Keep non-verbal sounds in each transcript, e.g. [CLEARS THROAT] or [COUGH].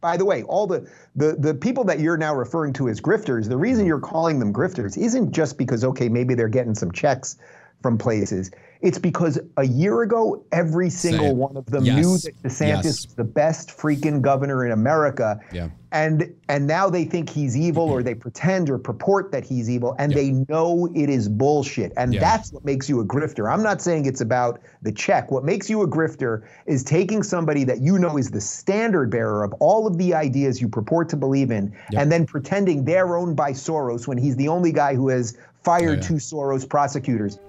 by the way, all the, the the people that you're now referring to as grifters, the reason mm-hmm. you're calling them grifters isn't just because okay, maybe they're getting some checks from places. It's because a year ago, every single one of them yes. knew that DeSantis Yes. was the best freaking governor in America. Yeah. And and now they think he's evil or mm-hmm. they pretend or purport that he's evil and they know it is bullshit. And Yeah. that's what makes you a grifter. I'm not saying it's about the check. What makes you a grifter is taking somebody that you know is the standard bearer of all of the ideas you purport to believe in and then pretending they're owned by Soros when he's the only guy who has fired Oh, yeah. two Soros prosecutors.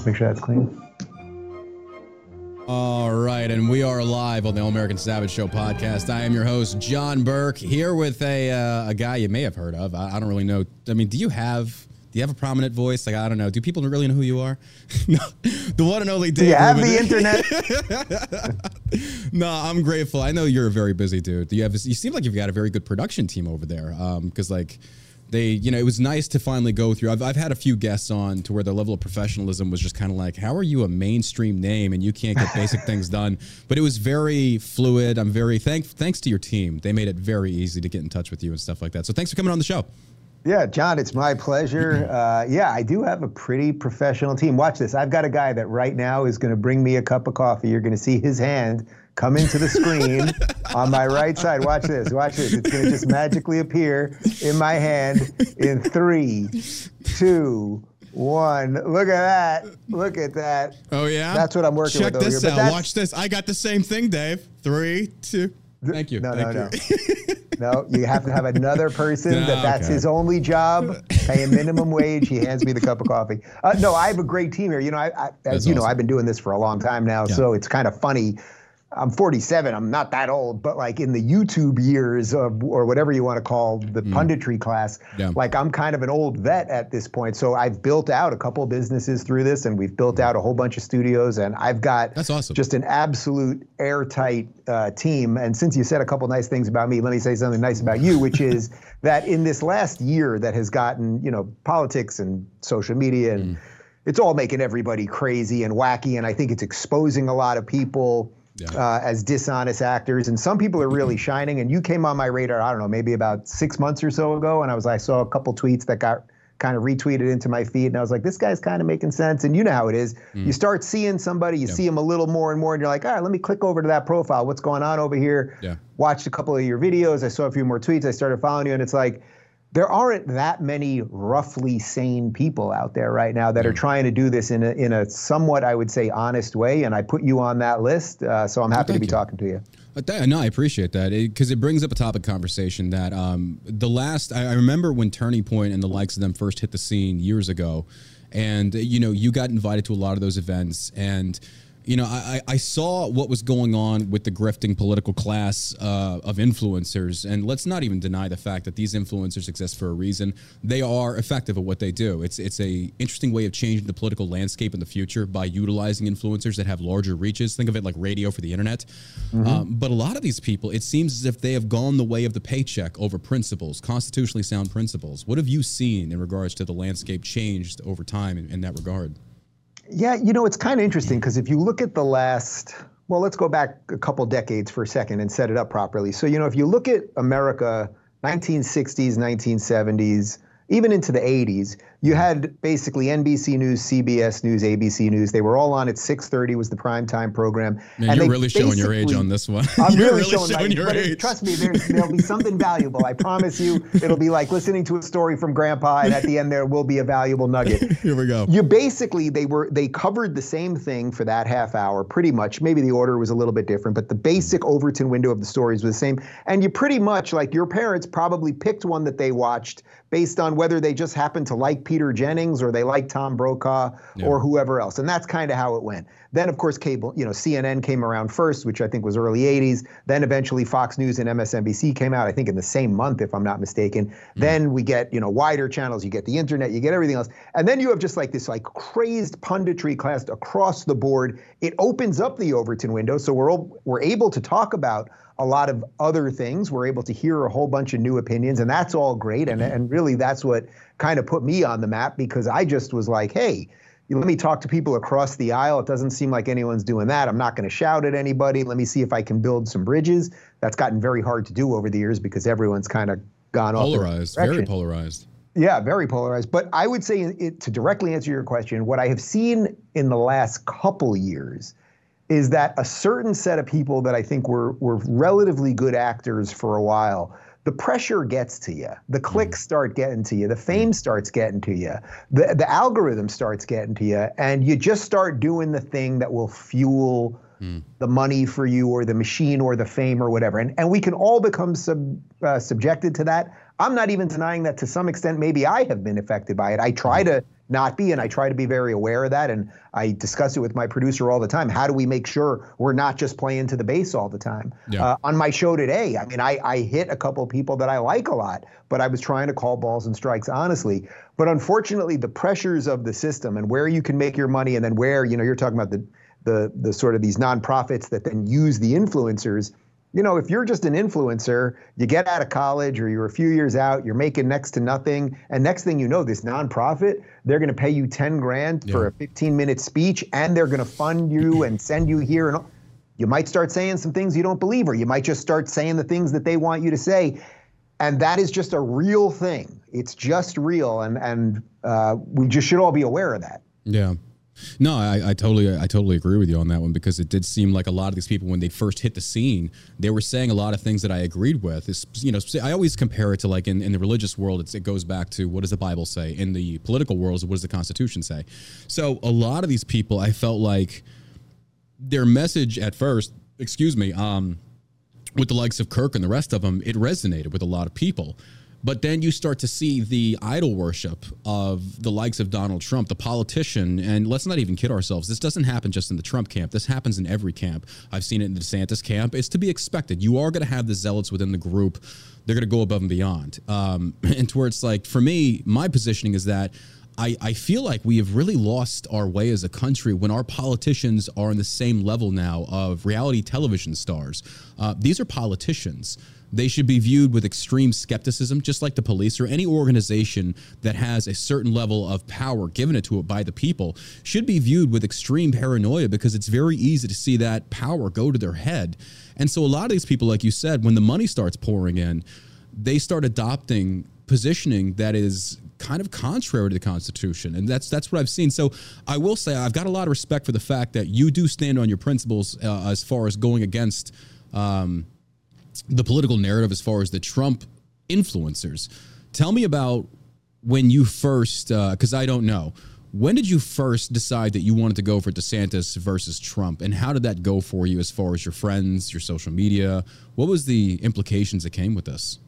Just make sure that's clean. All right, and we are live on the All American Savage Show podcast. I am your host, John Burk, here with a uh, a guy you may have heard of. I, I don't really know. I mean, do you have do you have a prominent voice? Like, I don't know. Do people really know who you are? [LAUGHS] no, the one and only Dave. Do you have Rubin. the internet? [LAUGHS] No, I'm grateful. I know you're a very busy dude. You have. You seem like you've got a very good production team over there. Um, because like. They, you know, it was nice to finally go through. I've, I've had a few guests on to where their level of professionalism was just kind of like, how are you a mainstream name and you can't get basic things [LAUGHS] done? But it was very fluid. I'm very thank thanks to your team. They made it very easy to get in touch with you and stuff like that. So thanks for coming on the show. Yeah, John, it's my pleasure. Uh, yeah, I do have a pretty professional team. Watch this. I've got a guy that right now is going to bring me a cup of coffee. You're going to see his hand come into the screen on my right side. Watch this. Watch this. It's going to just magically appear in my hand in three, two, one. Look at that. Look at that. Oh yeah, That's what I'm working Check with over this here, out. Watch this. I got the same thing, Dave. Three, two. Thank you. No, Thank no, you. no. no, you have to have another person No, that [LAUGHS] that's okay. his only job. Pay him minimum wage. He hands me the cup of coffee. Uh, no, I have a great team here. You know, I, I as you know, awesome. I've been doing this for a long time now, Yeah. so it's kind of funny. I'm 47. I'm not that old, but like in the YouTube years of, or whatever you want to call the punditry class, Mm. Yeah. like I'm kind of an old vet at this point. So I've built out a couple of businesses through this, and we've built out a whole bunch of studios, and I've got That's awesome. just an absolute airtight uh, team. And since you said a couple nice things about me, let me say something nice about you, which is [LAUGHS] that in this last year that has gotten, you know, politics and social media and it's all making everybody crazy and wacky. And I think it's exposing a lot of people. Yeah. Uh, as dishonest actors, and some people are really shining. And you came on my radar, I don't know, maybe about six months or so ago, and I was, I saw a couple tweets that got kind of retweeted into my feed, and I was like, this guy's kind of making sense. And you know how it is. You start seeing somebody, you see them a little more and more, and you're like, all right, let me click over to that profile. What's going on over here? Yeah. Watched a couple of your videos. I saw a few more tweets. I started following you, and it's like, there aren't that many roughly sane people out there right now that are trying to do this in a, in a somewhat, I would say, honest way. And I put you on that list, uh, so I'm happy to be you. talking to you. Uh, th- No, I appreciate that because it, brings up a topic conversation that um, the last I, I remember when Turning Point and the likes of them first hit the scene years ago, and you know you got invited to a lot of those events, and you know I, I saw what was going on with the grifting political class uh, of influencers, and let's not even deny the fact that these influencers exist for a reason. They are effective at what they do. It's it's a interesting way of changing the political landscape in the future by utilizing influencers that have larger reaches. Think of it like radio for the internet. Um, but a lot of these people, it seems as if they have gone the way of the paycheck over principles, constitutionally sound principles. What have you seen in regards to the landscape changed over time in, in that regard? Yeah, you know, it's kind of interesting because if you look at the last, well, let's go back a couple decades for a second and set it up properly. So, you know, if you look at America, 1960s, 1970s, even into the 80s, you had basically NBC News, CBS News, ABC News. They were all on at 6:30 was the prime time program. Man, And you're really showing your age on this one. I'm [LAUGHS] you're really, showing, my, your it- age. trust me, there's, there'll be something [LAUGHS] valuable. I promise you. It'll be like listening to a story from Grandpa, and at the end there will be a valuable nugget. [LAUGHS] Here we go. You basically they were they covered the same thing for that half hour, pretty much. Maybe the order was a little bit different, but the basic Overton window of the stories was the same. And you pretty much like your parents probably picked one that they watched based on whether they just happened to like Peter Jennings or they like Tom Brokaw Yeah. or whoever else. And that's kind of how it went. Then, of course, cable, you know, CNN came around first, which I think was early 80s. Then eventually Fox News and MSNBC came out, I think in the same month, if I'm not mistaken. Mm. Then we get, you know, wider channels, you get the internet, you get everything else. And then you have just like this like crazed punditry class across the board. It opens up the Overton window. So we're, we're able to talk about a lot of other things. We're able to hear a whole bunch of new opinions, and that's all great. And, mm-hmm. and really, that's what kind of put me on the map because I just was like, hey, you let me talk to people across the aisle. It doesn't seem like anyone's doing that. I'm not going to shout at anybody. Let me see if I can build some bridges. That's gotten very hard to do over the years because everyone's kind of gone off. Polarized, very polarized. Yeah, very polarized. But I would say, it, to directly answer your question, what I have seen in the last couple years is that a certain set of people that I think were were relatively good actors for a while. The pressure gets to you. The mm. clicks start getting to you. The mm. fame starts getting to you. The the algorithm starts getting to you, and you just start doing the thing that will fuel mm. the money for you, or the machine, or the fame, or whatever. And and we can all become sub, uh, subjected to that. I'm not even denying that to some extent. Maybe I have been affected by it. I try to not be, and I try to be very aware of that. And I discuss it with my producer all the time. How do we make sure we're not just playing to the base all the time? Yeah. Uh, on my show today, I mean, I, I hit a couple of people that I like a lot, but I was trying to call balls and strikes honestly. But unfortunately, the pressures of the system and where you can make your money, and then where you know you're talking about the the the sort of these nonprofits that then use the influencers. You know, if you're just an influencer, you get out of college or you're a few years out, you're making next to nothing, and next thing you know, this nonprofit, they're going to pay you 10 grand for a 15 minute speech and they're going to fund you [CLEARS THROAT] and send you here and all. you might start saying some things you don't believe or you might just start saying the things that they want you to say and that is just a real thing it's just real and and uh, we just should all be aware of that Yeah. No, I, I totally, I totally agree with you on that one because it did seem like a lot of these people when they first hit the scene, they were saying a lot of things that I agreed with. It's, you know, I always compare it to like in, in the religious world, it goes back to what does the Bible say? In the political world, what does the Constitution say? So a lot of these people, I felt like their message at first, excuse me, um, with the likes of Kirk and the rest of them, it resonated with a lot of people. But then you start to see the idol worship of the likes of Donald Trump, the politician. And let's not even kid ourselves. This doesn't happen just in the Trump camp. This happens in every camp. I've seen it in the DeSantis camp. It's to be expected. You are going to have the zealots within the group. They're going to go above and beyond. Um, [LAUGHS] and to where it's like, for me, my positioning is that I, I feel like we have really lost our way as a country when our politicians are on the same level now of reality television stars. Uh, these are politicians. They should be viewed with extreme skepticism, just like the police or any organization that has a certain level of power given it to it by the people, should be viewed with extreme paranoia because it's very easy to see that power go to their head. And so, a lot of these people, like you said, when the money starts pouring in, they start adopting positioning that is kind of contrary to the Constitution, and that's that's what I've seen. So I will say I've got a lot of respect for the fact that you do stand on your principles uh, as far as going against um, the political narrative, as far as the Trump influencers. Tell me about when you first, because I don't know. When did you first decide that you wanted to go for DeSantis versus Trump, and how did that go for you as far as your friends, your social media? What was the implications that came with this?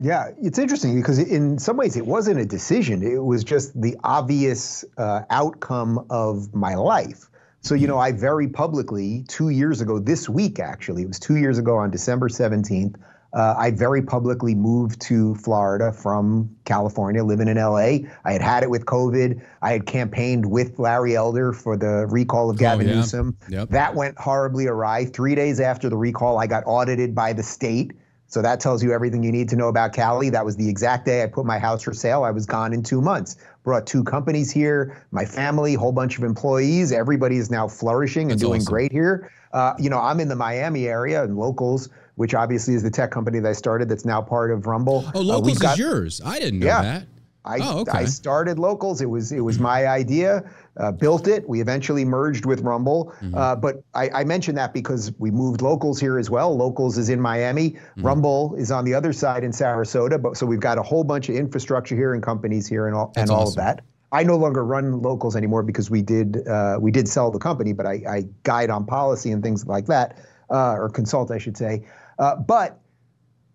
Yeah, it's interesting because in some ways it wasn't a decision. It was just the obvious uh, outcome of my life. So, you know, I very publicly, two years ago, this week actually, it was two years ago on December 17th, uh, I very publicly moved to Florida from California, living in LA. I had had it with COVID. I had campaigned with Larry Elder for the recall of Gavin yeah. Newsom. Yep. That went horribly awry. Three days after the recall, I got audited by the state. So that tells you everything you need to know about Cali. That was the exact day I put my house for sale. I was gone in two months. Brought two companies here, my family, whole bunch of employees. Everybody is now flourishing and That's doing awesome. great here. Uh, you know, I'm in the Miami area and Locals, which obviously is the tech company that I started. That's now part of Rumble. Oh, Uh, locals we've got- is yours. I didn't know Yeah. that. I, Oh, okay. I started locals. It was it was my idea. Uh, built it. We eventually merged with Rumble. Mm-hmm. Uh, but I, I mentioned that because we moved locals here as well. Locals is in Miami. Mm-hmm. Rumble is on the other side in Sarasota. But so we've got a whole bunch of infrastructure here and companies here and all That's and all awesome. of that. I no longer run locals anymore because we did uh, we did sell the company, but I, I guide on policy and things like that, uh, or consult, I should say. Uh, but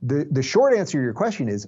the the short answer to your question is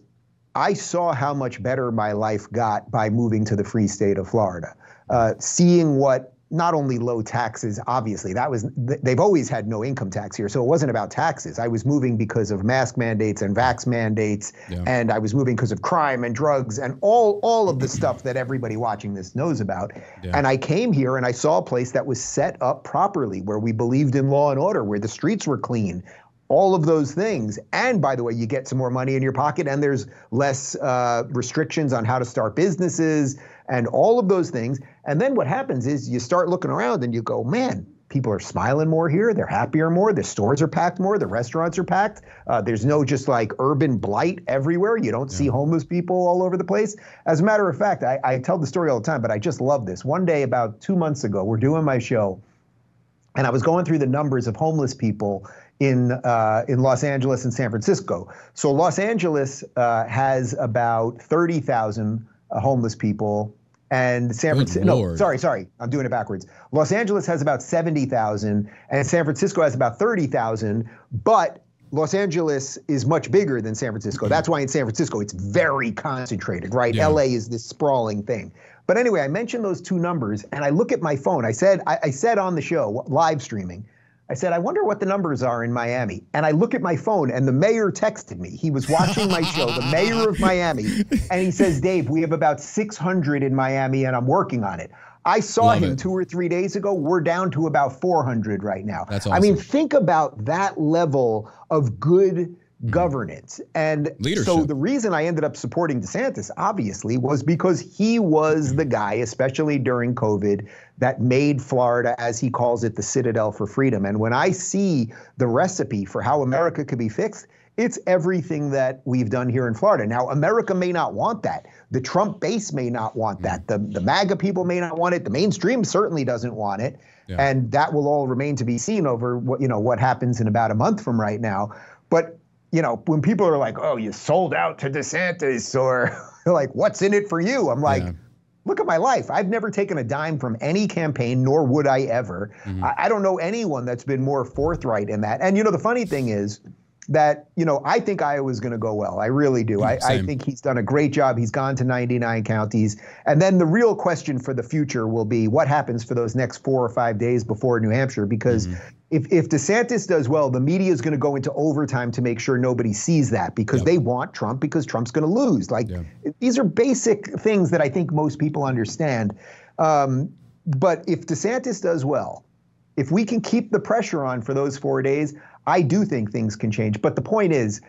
I saw how much better my life got by moving to the free state of Florida. Uh, seeing what not only low taxes, obviously, that was they've always had no income tax here, so it wasn't about taxes. I was moving because of mask mandates and vax mandates, yeah. and I was moving because of crime and drugs and all all of the stuff that everybody watching this knows about. Yeah. And I came here and I saw a place that was set up properly, where we believed in law and order, where the streets were clean, all of those things. And by the way, you get some more money in your pocket, and there's less uh, restrictions on how to start businesses and all of those things. And then what happens is you start looking around and you go, man, people are smiling more here. They're happier more. The stores are packed more. The restaurants are packed. Uh, there's no just like urban blight everywhere. You don't yeah. see homeless people all over the place. As a matter of fact, I, I tell the story all the time, but I just love this. One day, about two months ago, we're doing my show, and I was going through the numbers of homeless people in uh, in Los Angeles and San Francisco. So Los Angeles uh, has about thirty thousand homeless people. And San Francisco, no, sorry, sorry, I'm doing it backwards. Los Angeles has about 70,000, and San Francisco has about 30,000, but Los Angeles is much bigger than San Francisco. That's why in San Francisco it's very concentrated, right? Yeah. LA is this sprawling thing. But anyway, I mentioned those two numbers, and I look at my phone. I said, I, I said on the show, live streaming, I said, I wonder what the numbers are in Miami. And I look at my phone, and the mayor texted me. He was watching my show, the mayor of Miami, and he says, Dave, we have about 600 in Miami, and I'm working on it. I saw Love him it. two or three days ago. We're down to about 400 right now. That's awesome. I mean, think about that level of good Mm-hmm. governance. And Leadership. so the reason I ended up supporting DeSantis, obviously, was because he was the guy, especially during COVID, that made Florida, as he calls it, the citadel for freedom. And when I see the recipe for how America could be fixed, it's everything that we've done here in Florida. Now, America may not want that. The Trump base may not want that. Mm. The, the MAGA people may not want it. The mainstream certainly doesn't want it. Yeah. And that will all remain to be seen over what you know what happens in about a month from right now. But you know, when people are like, "Oh, you sold out to DeSantis," or [LAUGHS] like, "What's in it for you?" I'm like, yeah. "Look at my life. I've never taken a dime from any campaign, nor would I ever. Mm-hmm. I, I don't know anyone that's been more forthright in that." And you know, the funny thing is that you know I think Iowa's going to go well. I really do. I, I, think he's done a great job. He's gone to 99 counties, and then the real question for the future will be what happens for those next four or five days before New Hampshire, because. Mm-hmm if, if DeSantis does well, the media is going to go into overtime to make sure nobody sees that because yep. they want Trump because Trump's going to lose. Like yeah. these are basic things that I think most people understand. Um, but if DeSantis does well, if we can keep the pressure on for those four days, I do think things can change. But the point is,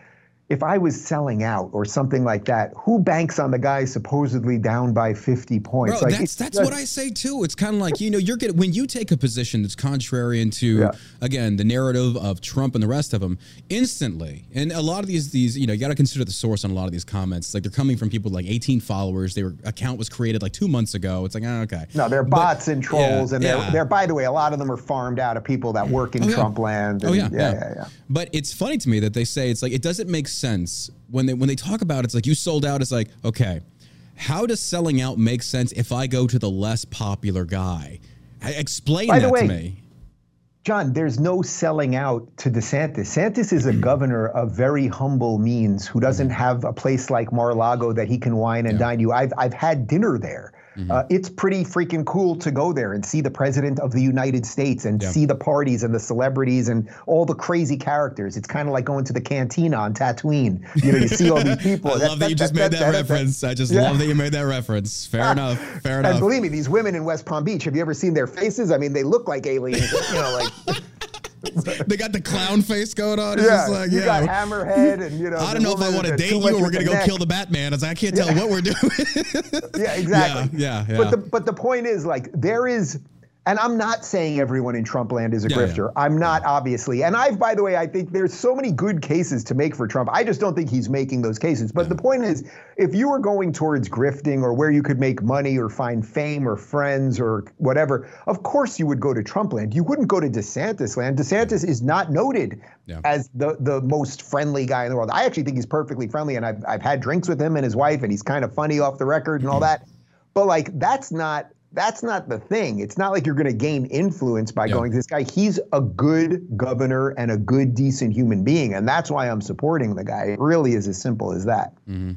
if I was selling out or something like that, who banks on the guy supposedly down by 50 points? Bro, like, that's that's just, what I say too. It's kind of like, you know, you're getting when you take a position that's contrary into yeah. again, the narrative of Trump and the rest of them, instantly. And a lot of these these, you know, you got to consider the source on a lot of these comments. Like they're coming from people like 18 followers. Their account was created like 2 months ago. It's like, oh, okay. No, they're bots but, and trolls yeah, and they're yeah. they're by the way, a lot of them are farmed out of people that work in oh, Trump land. Oh, and, oh yeah, yeah, yeah, yeah. But it's funny to me that they say it's like it doesn't make sense when they when they talk about it, it's like you sold out. It's like okay, how does selling out make sense if I go to the less popular guy? Explain By that way, to me. John, there's no selling out to DeSantis. DeSantis is a mm-hmm. governor of very humble means who doesn't mm-hmm. have a place like Mar-a-Lago that he can wine and yeah. dine you. I've I've had dinner there. Mm-hmm. Uh, it's pretty freaking cool to go there and see the president of the United States and yeah. see the parties and the celebrities and all the crazy characters. It's kind of like going to the cantina on Tatooine. You know, you see all these people. [LAUGHS] I that, love that, that you just made that, reference. I just yeah. love that you made that reference. Fair enough. Fair enough. And believe me, these women in West Palm Beach. Have you ever seen their faces? I mean, they look like aliens. you know, like. [LAUGHS] they got the clown face going on. It's yeah, like, you yeah. got Hammerhead, and you know. I don't know if I want to date you or we're gonna go neck. kill the Batman. As I can't tell yeah. what we're doing. [LAUGHS] yeah, exactly. Yeah, yeah, yeah. But the but the point is, like, there is and I'm not saying everyone in Trump land is a yeah, grifter. Yeah. I'm not, obviously. And I've, by the way, I think there's so many good cases to make for Trump. I just don't think he's making those cases. But yeah. the point is, if you were going towards grifting or where you could make money or find fame or friends or whatever, of course you would go to Trump land. You wouldn't go to DeSantis land. DeSantis is not noted as the, the most friendly guy in the world. I actually think he's perfectly friendly, and I've, I've had drinks with him and his wife, and he's kind of funny off the record and all [CLEARS THROAT] that. But like, that's not that's not the thing. It's not like you're going to gain influence by going to this guy. He's a good governor and a good, decent human being. And that's why I'm supporting the guy. It really is as simple as that. Mm-hmm.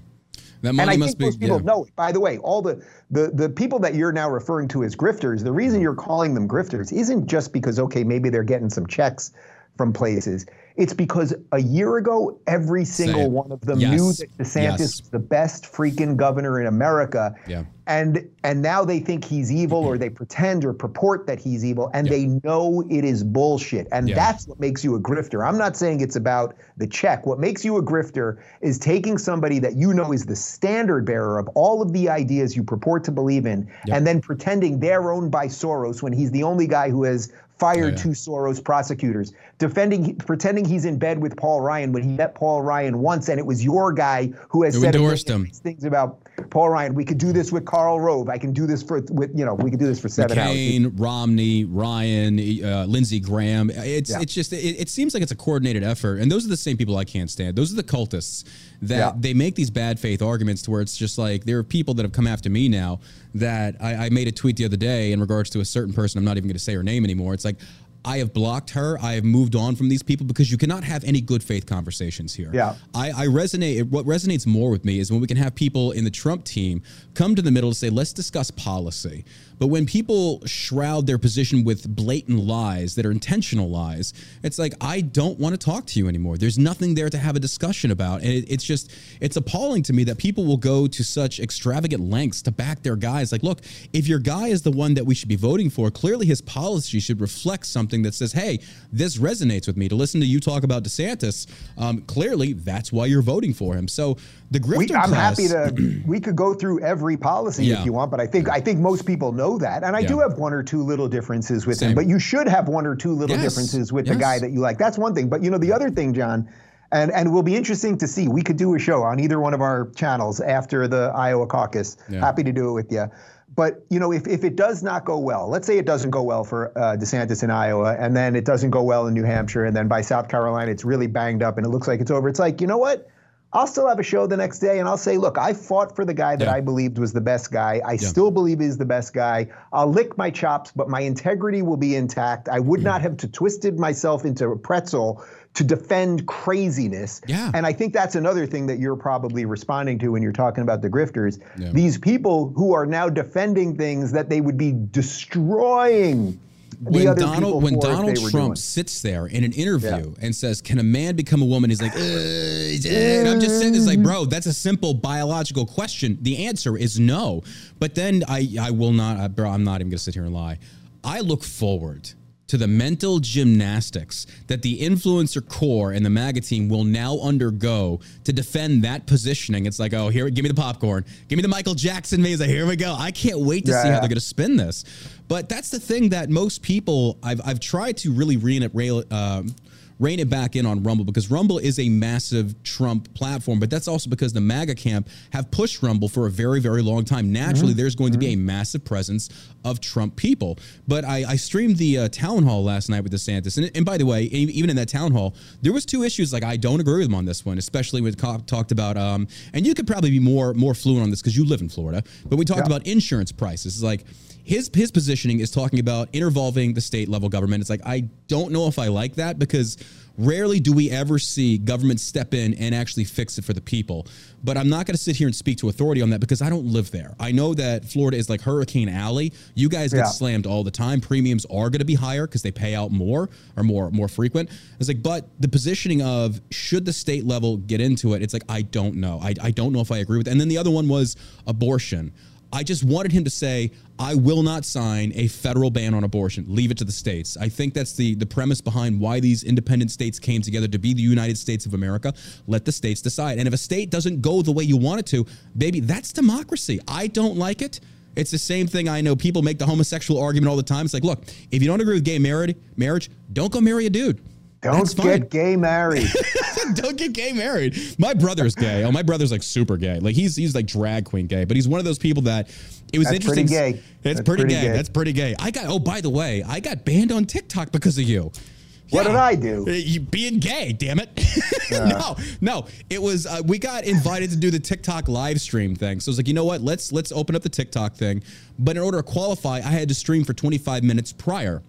That and money I must think be- most people yeah. know it. By the way, all the, the the people that you're now referring to as grifters, the reason you're calling them grifters isn't just because okay, maybe they're getting some checks from places. It's because a year ago, every single it. one of them Yes. knew that DeSantis Yes. was the best freaking governor in America. Yeah. And and now they think he's evil, or they pretend or purport that he's evil, and Yeah. they know it is bullshit. And Yeah. that's what makes you a grifter. I'm not saying it's about the check. What makes you a grifter is taking somebody that you know is the standard bearer of all of the ideas you purport to believe in, and then pretending they're owned by Soros when he's the only guy who has fired yeah. two Soros prosecutors, defending, pretending he's in bed with Paul Ryan when he met Paul Ryan once, and it was your guy who has Who said endorsed him. things about Paul Ryan. We could do this with Karl Rove. I can do this for with you know we could do this for seven hours. McCain, Romney, Ryan, uh, Lindsey Graham. It's Yeah. it's just it, it seems like it's a coordinated effort, and those are the same people I can't stand. Those are the cultists that Yeah. they make these bad faith arguments to where it's just like there are people that have come after me now that I, I made a tweet the other day in regards to a certain person. I'm not even going to say her name anymore. It's like. I have blocked her. I have moved on from these people because you cannot have any good faith conversations here. Yeah. I, I resonate. What resonates more with me is when we can have people in the Trump team come to the middle and say, let's discuss policy. But when people shroud their position with blatant lies that are intentional lies, it's like, I don't want to talk to you anymore. There's nothing there to have a discussion about. And it, it's just, it's appalling to me that people will go to such extravagant lengths to back their guys. Like, look, if your guy is the one that we should be voting for, clearly his policy should reflect something that says, hey, this resonates with me. To listen to you talk about DeSantis, um, clearly that's why you're voting for him. So the grifter We, I'm class, happy to. [CLEARS THROAT] We could go through every policy Yeah. if you want, but I think I think most people know that, and I do have one or two little differences with Same. him. But you should have one or two little Yes. differences with Yes. the guy that you like. That's one thing. But you know, the other thing, John, and and it will be interesting to see. We could do a show on either one of our channels after the Iowa caucus. Yeah. Happy to do it with you. But you know, if, if it does not go well, let's say it doesn't go well for uh, DeSantis in Iowa, and then it doesn't go well in New Hampshire, and then by South Carolina it's really banged up, and it looks like it's over. It's like you know what? I'll still have a show the next day, and I'll say, look, I fought for the guy that Yeah. I believed was the best guy. I still believe he's the best guy. I'll lick my chops, but my integrity will be intact. I Mm. would not have to twisted myself into a pretzel to defend craziness. Yeah. And I think that's another thing that you're probably responding to when you're talking about the grifters. Yeah. These people who are now defending things that they would be destroying when other Donald people when Donald Trump sits there in an interview and says, "Can a man become a woman?" He's like, "Uh, and I'm just saying this like, bro, that's a simple biological question. The answer is no. But then I I will not, I, bro. I'm not even gonna sit here and lie. I look forward to the mental gymnastics that the influencer core and the MAGA team will now undergo to defend that positioning. It's like, oh, here, give me the popcorn, give me the Michael Jackson music. Here we go. I can't wait to Yeah, see how they're going to spin this. But that's the thing that most people I've I've tried to really rein it rail, um, rein it back in on Rumble because Rumble is a massive Trump platform, but that's also because the MAGA camp have pushed Rumble for a very very long time. Naturally, there's going to be a massive presence of Trump people. But I, I streamed the uh, town hall last night with DeSantis, and, and by the way, even in that town hall, there was two issues like I don't agree with him on this one, especially when it co- talked about um, and you could probably be more more fluent on this because you live in Florida, but we talked Yeah. about insurance prices. It's like his his positioning is talking about intervolving the state level government. It's like I don't know if I like that because rarely do we ever see government step in and actually fix it for the people. But I'm not going to sit here and speak to authority on that because I don't live there. I know that Florida is like Hurricane Alley. You guys get Yeah. slammed all the time. Premiums are going to be higher because they pay out more or more more frequent. It's like, but the positioning of should the state level get into it? It's like I don't know. I, I don't know if I agree with. And then the other one was abortion. I just wanted him to say, I will not sign a federal ban on abortion. Leave it to the states. I think that's the, the premise behind why these independent states came together to be the United States of America. Let the states decide. And if a state doesn't go the way you want it to, baby, that's democracy. I don't like it. It's the same thing I know people make the homosexual argument all the time. It's like, look, if you don't agree with gay marriage, marriage, don't go marry a dude. Don't get gay married. [LAUGHS] [LAUGHS] don't get gay married. My brother's gay. Oh, my brother's like super gay. Like he's he's like drag queen gay, but he's one of those people that it was That's interesting. pretty gay. It's That's pretty, pretty gay. gay. That's pretty gay. I got oh by the way, I got banned on TikTok because of you. What did I do? Uh, You being gay, damn it. [LAUGHS] no, no. It was uh, we got invited to do the TikTok live stream thing. So I was like, you know what? Let's let's open up the TikTok thing. But in order to qualify, I had to stream for 25 minutes prior.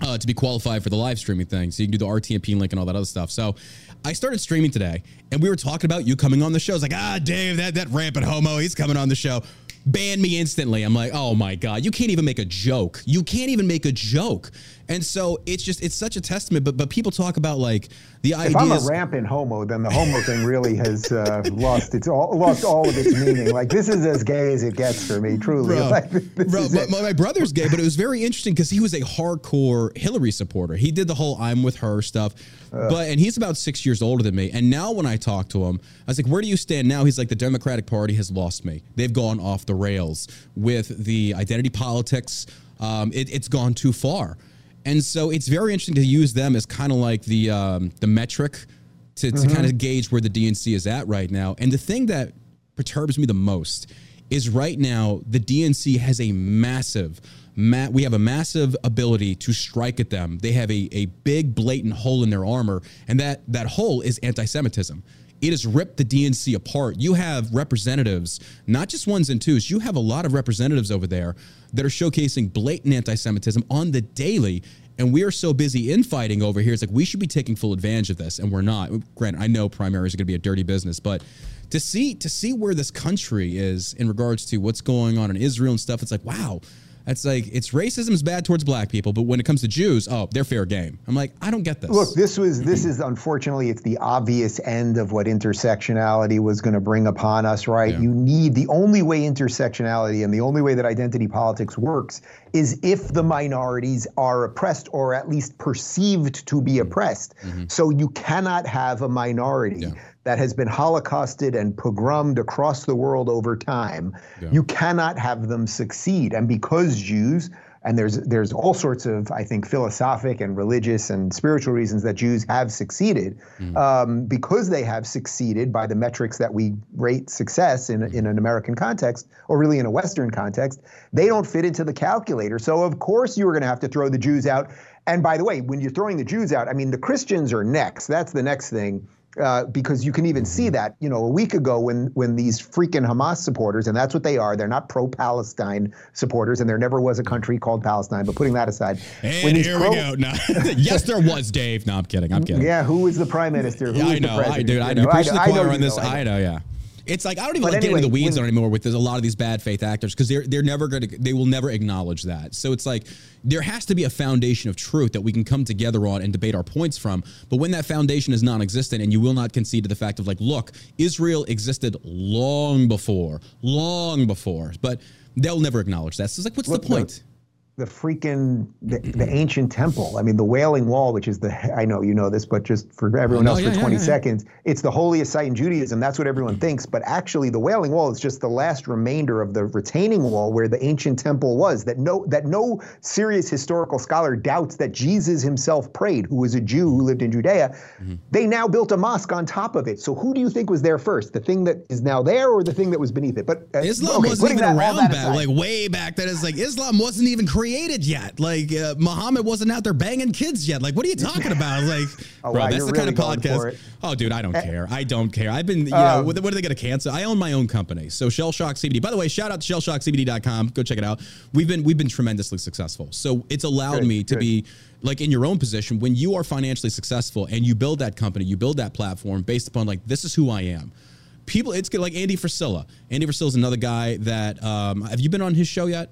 uh, to be qualified for the live streaming thing. So you can do the RTMP link and all that other stuff. So I started streaming today, and we were talking about you coming on the show. It's like, ah, Dave, that that rampant homo, he's coming on the show. Ban me instantly. I'm like, oh my god, you can't even make a joke. You can't even make a joke. And so it's just it's such a testament. But but people talk about like the idea. If I'm a rampant homo, then the homo thing really has uh, lost its all, lost all of its meaning. Like this is as gay as it gets for me, truly. Bro, Like, bro my, my, brother's gay, but it was very interesting because he was a hardcore Hillary supporter. He did the whole "I'm with her" stuff, but and he's about six years older than me. And now when I talk to him, I was like, "Where do you stand now?" He's like, "The Democratic Party has lost me. They've gone off the rails with the identity politics. Um, it, it's gone too far." And so it's very interesting to use them as kind of like the um, the metric to, to kind of gauge where the DNC is at right now. And the thing that perturbs me the most is right now the DNC has a massive ma- we have a massive ability to strike at them. They have a, a big blatant hole in their armor and that that hole is anti-Semitism. It has ripped the DNC apart. You have representatives, not just ones and twos. You have a lot of representatives over there that are showcasing blatant anti-Semitism on the daily and we are so busy infighting over here. It's like we should be taking full advantage of this, and we're not. Granted, I know primaries are going to be a dirty business, but to see to see where this country is in regards to what's going on in Israel and stuff, it's like wow. It's like it's racism is bad towards black people, but when it comes to Jews, oh, they're fair game. I'm like, I don't get this. Look, this was this is unfortunately it's the obvious end of what intersectionality was going to bring upon us, right? Yeah. You need the only way intersectionality and the only way that identity politics works is if the minorities are oppressed or at least perceived to be oppressed. Mm-hmm. So you cannot have a minority Yeah. That has been holocausted and pogromed across the world over time. Yeah. You cannot have them succeed. And because Jews and there's there's all sorts of I think philosophic and religious and spiritual reasons that Jews have succeeded um, because they have succeeded by the metrics that we rate success in in an American context or really in a Western context. They don't fit into the calculator. So of course you are going to have to throw the Jews out. And by the way, when you're throwing the Jews out, I mean the Christians are next. That's the next thing uh, because you can even see that you know a week ago when when these freaking Hamas supporters and that's what they are they're not pro-Palestine supporters and there never was a country called Palestine but putting that aside and when here pro- we go. [LAUGHS] No. yes, there was Dave. No, I'm kidding. I'm kidding. yeah who is the prime minister Who is Yeah, I the know, I, president? dude. I know, do. Preach to the I know choir on this. I know, yeah. It's like I don't even But like getting into the weeds when- anymore with this, a lot of these bad faith actors because they're they're never going to they will never acknowledge that. So it's like there has to be a foundation of truth that we can come together on and debate our points from. But when that foundation is non-existent and you will not concede to the fact of like, look, Israel existed long before, long before, but they'll never acknowledge that. So it's like, what's Look, the- point? The freaking the, the ancient temple. I mean, the Wailing Wall, which is the I know you know this, but just for everyone no, else yeah, for 20 yeah, yeah. seconds, it's the holiest site in Judaism. That's what everyone thinks. But actually, the Wailing Wall is just the last remainder of the retaining wall where the ancient temple was. That no that no serious historical scholar doubts that Jesus himself prayed, who was a Jew who lived in Judea. Mm-hmm. They now built a mosque on top of it. So who do you think was there first? The thing that is now there, or the thing that was beneath it? But uh, Islam okay, wasn't even that- around that back, like way back then. It's like Islam wasn't even created yet. Like uh, Muhammad wasn't out there banging kids yet. Like, what are you talking about? Like, [LAUGHS] Oh, bro, wow, that's the kind of podcast. Eh, Oh, dude, I don't care. I don't care. I've been, you Um, know, what, what are they going to cancel? I own my own company, so Shell Shock CBD. By the way, shout out to shellshockcbd.com. Go check it out. We've been we've been tremendously successful. So it's allowed Good, me to good. be like in your own position when you are financially successful and you build that company, you build that platform based upon like this is who I am people it's good like andy frisella andy frisella is another guy that um, have you been on his show yet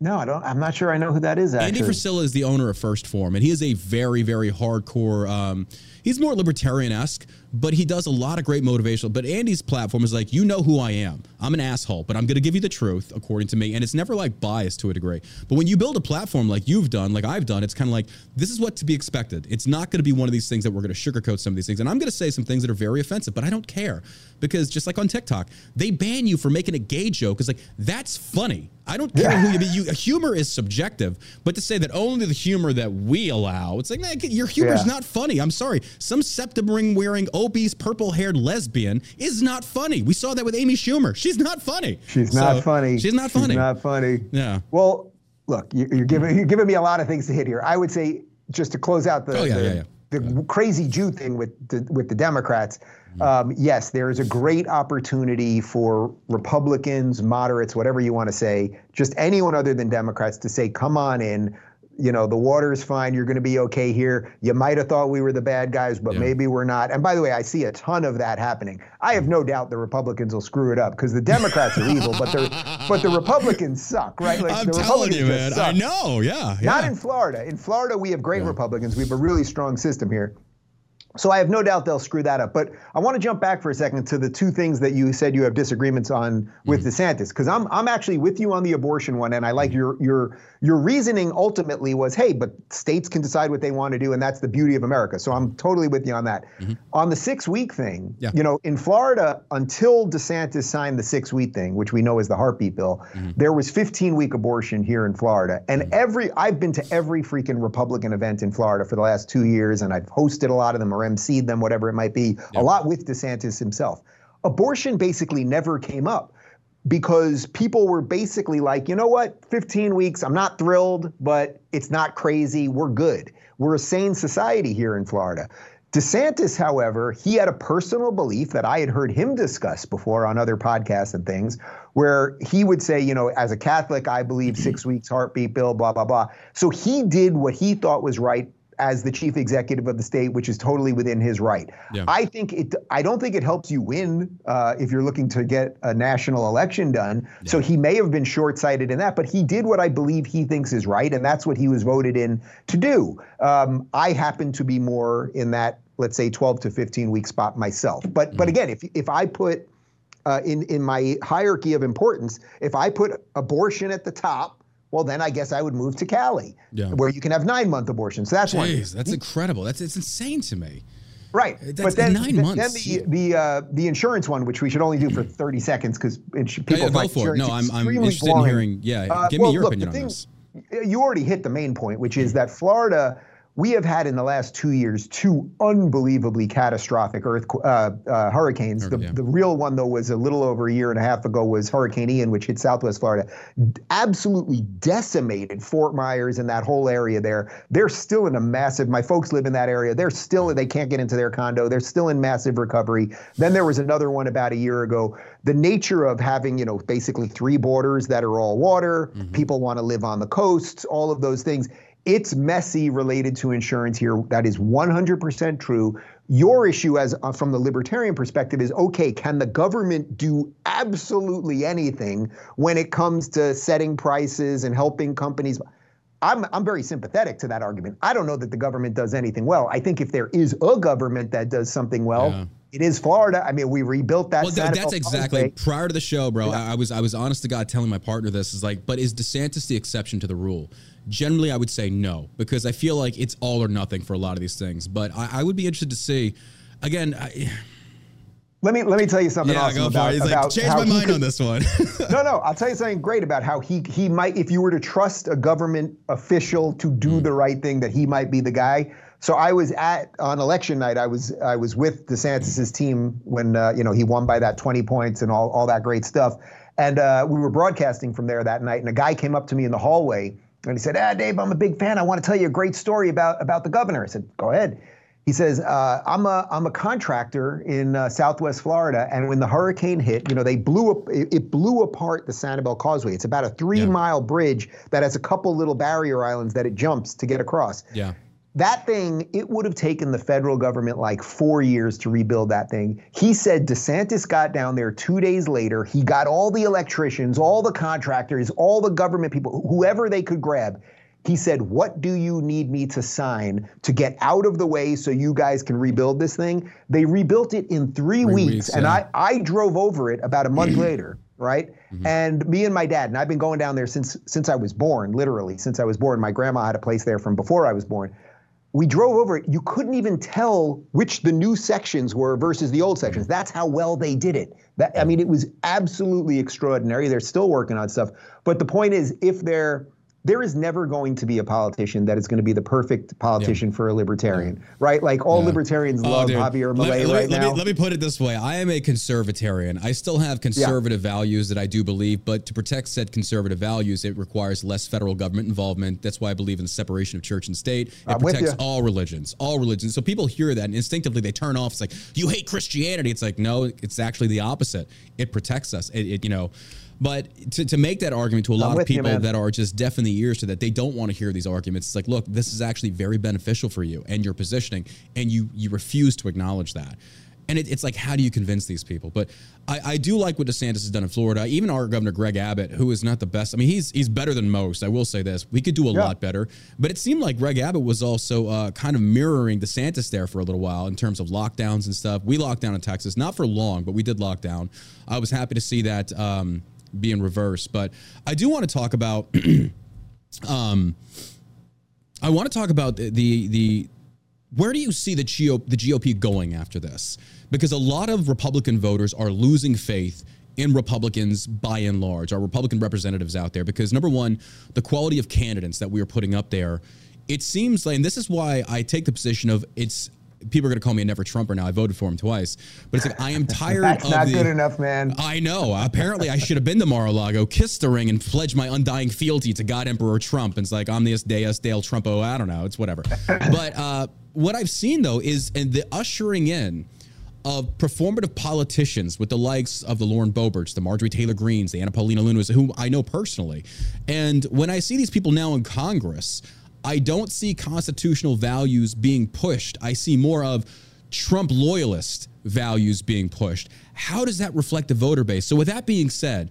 No, I don't. I'm not sure I know who that is. Actually, andy frisella is the owner of 1st Phorm and he is a very very hardcore um, he's more libertarian-esque but he does a lot of great motivational but andy's platform is like you know who i am i'm an asshole but i'm going to give you the truth according to me and it's never like biased to a degree but when you build a platform like you've done like i've done it's kind of like this is what to be expected it's not going to be one of these things that we're going to sugarcoat some of these things and i'm going to say some things that are very offensive but i don't care because just like on tiktok they ban you for making a gay joke it's like that's funny i don't care who you be you humor is subjective but to say that only the humor that we allow it's like man, your humor's Yeah. not funny i'm sorry some septum ring wearing obese purple haired lesbian is not funny we saw that with amy schumer she's not funny She's not funny. she's not funny She's not funny. Yeah. Well, look, you- you're giving you're giving me a lot of things to hit here. I would say just to close out the Oh, yeah, the, yeah, yeah. the crazy Jew thing with the, with the Democrats. Mm-hmm. Um, yes, there is a great opportunity for Republicans, moderates, whatever you want to say, just anyone other than Democrats to say, "Come on in." you know, the water's fine. You're going to be okay here. You might have thought we were the bad guys, but Yeah. maybe we're not. And by the way, I see a ton of that happening. I have no doubt the Republicans will screw it up because the Democrats are evil, but the but the Republicans suck, right? Like I'm telling you, man. I know. Yeah. Not in Florida. In Florida, we have great Republicans. We have a really strong system here. So I have no doubt they'll screw that up. But I want to jump back for a second to the two things that you said you have disagreements on with mm-hmm. DeSantis, because I'm I'm actually with you on the abortion one, and I like mm-hmm. your your your reasoning ultimately was, hey, but states can decide what they want to do, and that's the beauty of America. So I'm totally with you on that. Mm-hmm. On the six week thing, Yeah. you know, in Florida, until DeSantis signed the six week thing, which we know is the heartbeat bill, there was 15 week abortion here in Florida. And every I've been to every freaking Republican event in Florida for the last two years, and I've hosted a lot of them or emceed them, whatever it might be, a lot with DeSantis himself. Abortion basically never came up because people were basically like, you know what, 15 weeks, I'm not thrilled, but it's not crazy. We're good. We're a sane society here in Florida. DeSantis, however, he had a personal belief that I had heard him discuss before on other podcasts and things, where he would say, you know, as a Catholic, I believe mm-hmm. six weeks heartbeat bill, blah, blah, blah. So he did what he thought was right as the chief executive of the state, which is totally within his right. Yeah. I think it. I don't think it helps you win uh, if you're looking to get a national election done. So he may have been short-sighted in that, but he did what I believe he thinks is right, and that's what he was voted in to do. Um, I happen to be more in that, let's say, 12 to 15 week spot myself. But but again, if if I put uh, in in my hierarchy of importance, if I put abortion at the top. Well, then I guess I would move to Cali, Yeah. where you can have nine month abortions. So that's one. That's incredible. That's it's insane to me. Right. That's but then, nine then- months. Then the the uh, the insurance one, which we should only do for 30 seconds because people Yeah, yeah, go find for it. insurance No, I'm, I'm interested in hearing. Yeah, Uh, give me well, your look, opinion on this. You already hit the main point, which is that Florida, we have had in the last two years two unbelievably catastrophic earth uh, uh, hurricanes. The, Yeah. the real one, though, was a little over a year and a half ago, was Hurricane Ian, which hit Southwest Florida, absolutely decimated Fort Myers and that whole area there. They're still in a massive. My folks live in that area. They're still. They can't get into their condo. They're still in massive recovery. Then there was another one about a year ago. The nature of having, you know, basically three borders that are all water. People want to live on the coasts. All of those things. It's messy related to insurance here. That is 100% true. Your issue, as uh, from the libertarian perspective, is okay. Can the government do absolutely anything when it comes to setting prices and helping companies? I'm, I'm very sympathetic to that argument. I don't know that the government does anything well. I think if there is a government that does something well, Yeah. It is Florida. I mean, we rebuilt that. Well, th- that's exactly Causeway. prior to the show, bro. I, I was I was honest to God telling my partner this is like, but is DeSantis the exception to the rule? Generally, I would say no because I feel like it's all or nothing for a lot of these things. But I, I would be interested to see. Again, I, Let me let me tell you something yeah, awesome go for about. Like, change my mind could- on this one. [LAUGHS] no, no. I'll tell you something great about how he he might, if you were to trust a government official to do mm. the right thing, that he might be the guy. So I was at on election night. I was I was with DeSantis's team when uh, you know he won by that 20 points and all all that great stuff. And uh, we were broadcasting from there that night. And a guy came up to me in the hallway and he said, "Ah, Dave, I'm a big fan. I want to tell you a great story about about the governor." I said, "Go ahead." He says, uh, "I'm a I'm a contractor in uh, Southwest Florida, and when the hurricane hit, you know, they blew up. It, it blew apart the Sanibel Causeway. It's about a three Yeah. mile bridge that has a couple little barrier islands that it jumps to get across. yeah. That thing, it would have taken the federal government like four years to rebuild that thing. He said DeSantis got down there two days later. He got all the electricians, all the contractors, all the government people, whoever they could grab. He said, What do you need me to sign to get out of the way so you guys can rebuild this thing? They rebuilt it in three, Three weeks. weeks, and yeah. I, I drove over it about a month later, right? Mm-hmm. And me and my dad, and I've been going down there since since I was born, literally, since I was born. My grandma had a place there from before I was born we drove over it. You couldn't even tell which the new sections were versus the old sections. Mm-hmm. That's how well they did it. That I mean, it was absolutely extraordinary. They're still working on stuff. But the point is, if they're there is never going to be a politician that is going to be the perfect politician for a libertarian, right? Like all Yeah. libertarians Oh, love dude. Javier Let- Milei let, right me, now. Me, let me put it this way: I am a conservatarian. I still have conservative values that I do believe, but to protect said conservative values, it requires less federal government involvement. That's why I believe in the separation of church and state. It I'm protects all religions, all religions. So people hear that and instinctively they turn off. It's like you hate Christianity. It's like no, it's actually the opposite. It protects us. It, it you know. But to, to make that argument to a lot of with you, people that are just deaf in the ears to that, they don't want to hear these arguments. It's like, look, this is actually very beneficial for you and your positioning, and you you refuse to acknowledge that. And it, it's like, how do you convince these people? But I, I do like what DeSantis has done in Florida. Even our governor Greg Abbott, who is not the best. I mean, he's he's better than most. I will say this. We could do a Yeah. lot better. But it seemed like Greg Abbott was also uh, kind of mirroring DeSantis there for a little while in terms of lockdowns and stuff. We locked down in Texas, not for long, but we did lock down. I was happy to see that um, being reverse. But I do want to talk about. [CLEARS THROAT] um, I want to talk about the the, the where do you see the GOP, the GOP going after this? Because a lot of Republican voters are losing faith in Republicans by and large, our Republican representatives out there. Because number one, the quality of candidates that we are putting up there, it seems like, and this is why I take the position of it's. People are going to call me a never Trumper now. I voted for him twice, but it's like I am [LAUGHS] tired That's of not the, good enough, man. I know. Apparently, I should have been to Mar-a-Lago, kissed the ring, and pledged my undying fealty to God Emperor Trump. And it's like Omnius Deus Dale Trumpo. I don't know. It's whatever. [LAUGHS] but uh, what I've seen though is and the ushering in of performative politicians with the likes of the Lauren Boeberts, the Marjorie Taylor Greenes, the Anna Paulina Lunas, who I know personally. And when I see these people now in Congress, I don't see constitutional values being pushed. I see more of Trump loyalist values being pushed. How does that reflect the voter base? So, with that being said,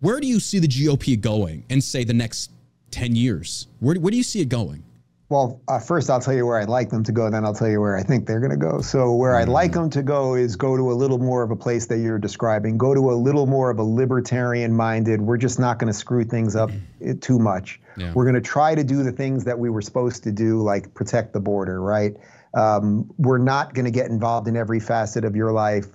where do you see the GOP going in, say, the next 10 years? Where, where do you see it going? Well, uh, first I'll tell you where I'd like them to go, then I'll tell you where I think they're going to go. So where I'd like them to go is go to a little more of a place that you're describing. Go to a little more of a libertarian-minded. We're just not going to screw things up eh, too much. Yeah. We're going to try to do the things that we were supposed to do, like protect the border, right? Um, we're not going to get involved in every facet of your life.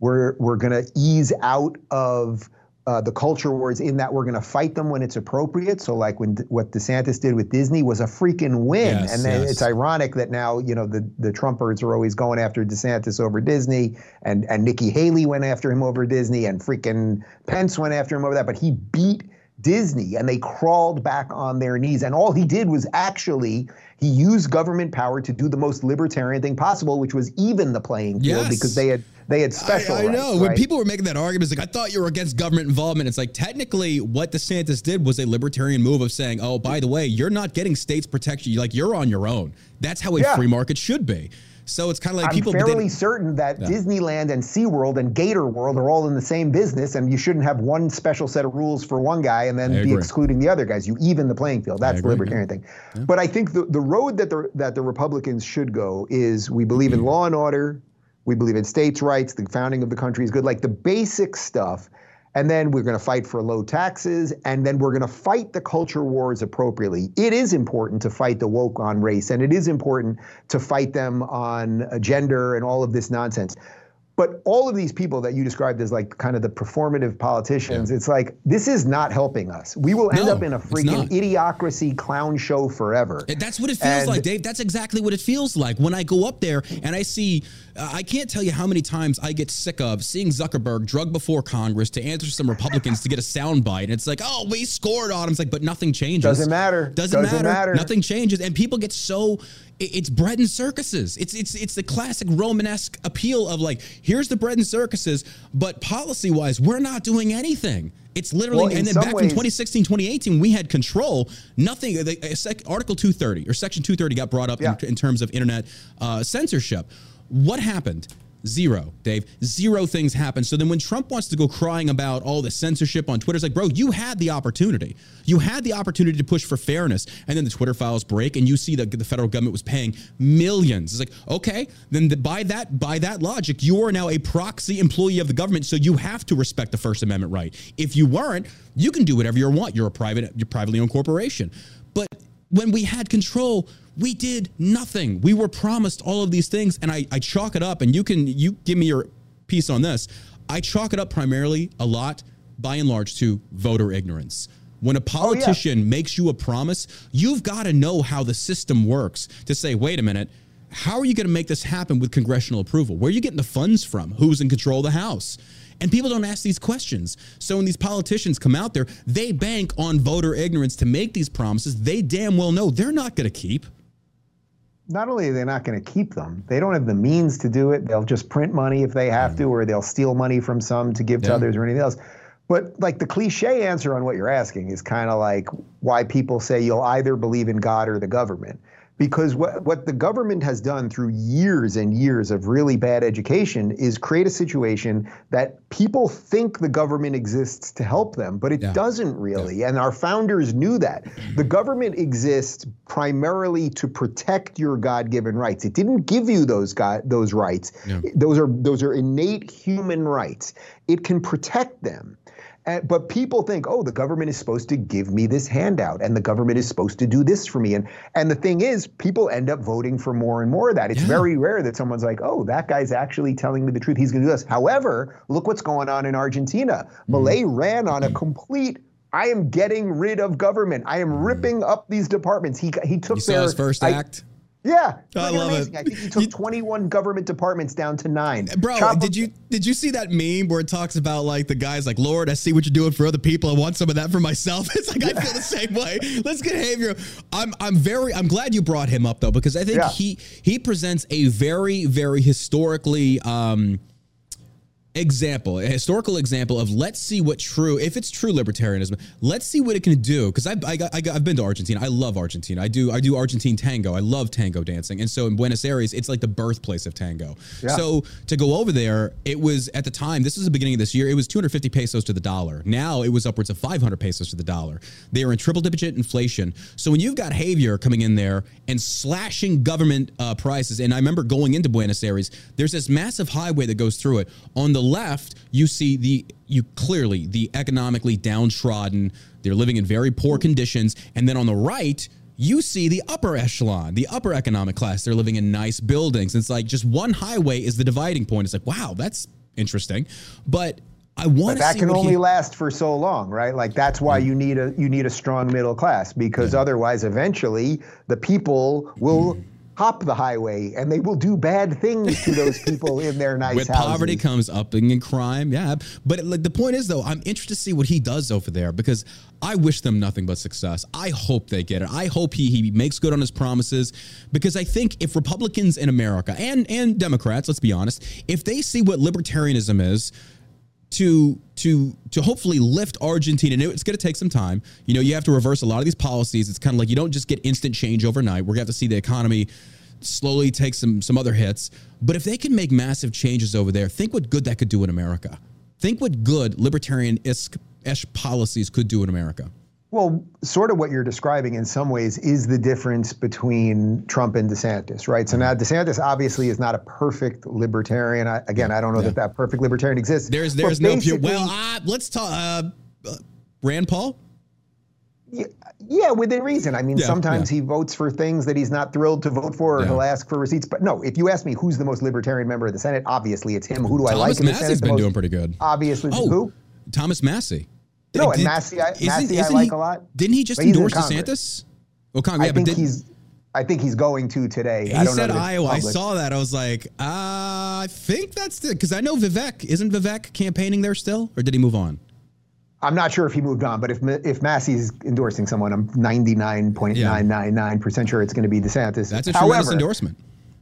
We're we're going to ease out of uh, the culture wars in that we're going to fight them when it's appropriate. So, like when what DeSantis did with Disney was a freaking win, Yes, and then yes. it's ironic that now you know the the Trumpers are always going after DeSantis over Disney, and and Nikki Haley went after him over Disney, and freaking Pence went after him over that, but he beat Disney, and they crawled back on their knees, and all he did was actually. He used government power to do the most libertarian thing possible, which was even the playing field Yes. because they had they had special. I, I know. rights, when people were making that argument, it's like, I thought you were against government involvement. It's like, technically, what DeSantis did was a libertarian move of saying, oh, by the way, you're not getting states protection. You Like, you're on your own. That's how a Yeah. free market should be. So it's kind of like I'm people. they- fairly certain that Disneyland and SeaWorld and Gator World are all in the same business, and you shouldn't have one special set of rules for one guy and then I be agree. excluding the other guys. You even the playing field. That's the libertarian thing. But I think the, the road that the that the Republicans should go is we believe in mm. law and order, we believe in states' rights, the founding of the country is good, like the basic stuff. And then we're going to fight for low taxes, and then we're going to fight the culture wars appropriately. It is important to fight the woke on race, and it is important to fight them on uh, gender and all of this nonsense. But all of these people that you described as like kind of the performative politicians, it's like this is not helping us. We will end No, up in a freaking idiocracy clown show forever. That's what it feels And- like, Dave. That's exactly what it feels like when I go up there and I see. Uh, I can't tell you how many times I get sick of seeing Zuckerberg drug before Congress to answer some Republicans to get a soundbite, and it's like, oh, we scored on him. It's like, but nothing changes. Doesn't matter. Doesn't, Doesn't matter. matter. Nothing changes, and people get so it's bread and circuses. It's it's it's the classic Romanesque appeal of like, here's the bread and circuses, but policy wise, we're not doing anything. It's literally, Well, and then back ways- from 2016, 2018, we had control. Nothing. The, uh, sec, Article 230 or Section 230 got brought up Yeah. in, in terms of internet uh, censorship. What happened? Zero, Dave. Zero things happened. So then when Trump wants to go crying about all the censorship on Twitter, it's like, bro, you had the opportunity. You had the opportunity to push for fairness. And then the Twitter files break and you see that the federal government was paying millions. It's like, okay, then the, by that by that logic, you are now a proxy employee of the government, so you have to respect the First Amendment right. If you weren't, you can do whatever you want. You're a private, you're privately owned corporation. But when we had control, we did nothing. We were promised all of these things, and I, I chalk it up. And you can you give me your piece on this. I chalk it up primarily a lot, by and large, to voter ignorance. When a oh, politician makes you a promise, you've got to know how the system works to say, wait a minute, how are you going to make this happen with congressional approval? Where are you getting the funds from? Who's in control of the House? And people don't ask these questions. So when these politicians come out there, they bank on voter ignorance to make these promises they damn well know they're not going to keep. not only are they not going to keep them, they don't have the means to do it. They'll just print money if they have to, or they'll steal money from some to give to others or anything else. But like the cliche answer on what you're asking is kind of like why people say you'll either believe in God or the government because what, what the government has done through years and years of really bad education is create a situation that people think the government exists to help them, but it yeah. doesn't really. Yeah. And our founders knew that. The government exists primarily to protect your God-given rights. It didn't give you those God, those rights. Yeah. Those are those are innate human rights. It can protect them. And, but people think, oh, the government is supposed to give me this handout, and the government is supposed to do this for me. And and the thing is, people end up voting for more and more of that. It's yeah. very rare that someone's like, oh, that guy's actually telling me the truth. He's going to do this. However, look what's going on in Argentina. Mm. Milei ran on a complete I am getting rid of government. I am ripping up these departments. He he took you their, first I, act. Yeah, I love amazing. it. I think he took you, 21 government departments down to nine. Bro, Chop did you did you see that meme where it talks about like the guys like, Lord, I see what you're doing for other people. I want some of that for myself. [LAUGHS] It's like I feel the same way. Let's get Javier. I'm I'm very I'm glad you brought him up though because I think yeah. he he presents a very very historically um example, a historical example of let's see what true, if it's true libertarianism, let's see what it can do. Because I, I, I, I've been to Argentina. I love Argentina. I do I do Argentine tango. I love tango dancing. And so in Buenos Aires, it's like the birthplace of tango. Yeah. So to go over there, it was at the time, this was the beginning of this year, it was 250 pesos to the dollar. Now it was upwards of 500 pesos to the dollar. They are in triple digit inflation. So when you've got Javier coming in there and slashing government uh, prices, and I remember going into Buenos Aires, there's this massive highway that goes through it. On the left, you see the you clearly the economically downtrodden. They're living in very poor conditions, and then on the right, you see the upper echelon, the upper economic class. They're living in nice buildings. It's like just one highway is the dividing point. It's like, wow, that's interesting. But I want that can only he, last for so long, right? Like that's why you need a you need a strong middle class because yeah. otherwise, eventually, the people will mm-hmm. Hop the highway and they will do bad things to those people in their [LAUGHS] nice With houses. poverty comes upping in crime, yeah. But like the point is though, I'm interested to see what he does over there because I wish them nothing but success. I hope they get it. I hope he he makes good on his promises because I think if Republicans in America and and Democrats, let's be honest, if they see what libertarianism is, to to to hopefully lift Argentina. And it's going to take some time. You know, you have to reverse a lot of these policies. It's kind of like you don't just get instant change overnight. We're going to have to see the economy slowly take some some other hits. But if they can make massive changes over there, think what good that could do in America. Think what good libertarian ish policies could do in America. Well, sort of what you're describing in some ways is the difference between Trump and DeSantis, right? So now DeSantis obviously is not a perfect libertarian. I, again, I don't know yeah. that that perfect libertarian exists. There's there's no pure. Well, uh, let's talk. Uh, uh, Rand Paul. Yeah, yeah, within reason. I mean, yeah, sometimes yeah. he votes for things that he's not thrilled to vote for, or he'll ask for receipts. But no, if you ask me who's the most libertarian member of the Senate, obviously it's him. Who do I Thomas like? the Senate? been doing pretty good. Obviously, oh, who? Thomas Massie. No, and Massie, I, Massie I like he, a lot. Didn't he just endorse DeSantis? Well, Congress, I think he's. I think he's going to today. He said Iowa. I saw that. I was like, uh, I think that's the because I know Vivek isn't Vivek campaigning there still, or did he move on? I'm not sure if he moved on, but if if Massie's endorsing someone, I'm 99.999 percent sure it's going to be DeSantis. That's a tremendous However, endorsement.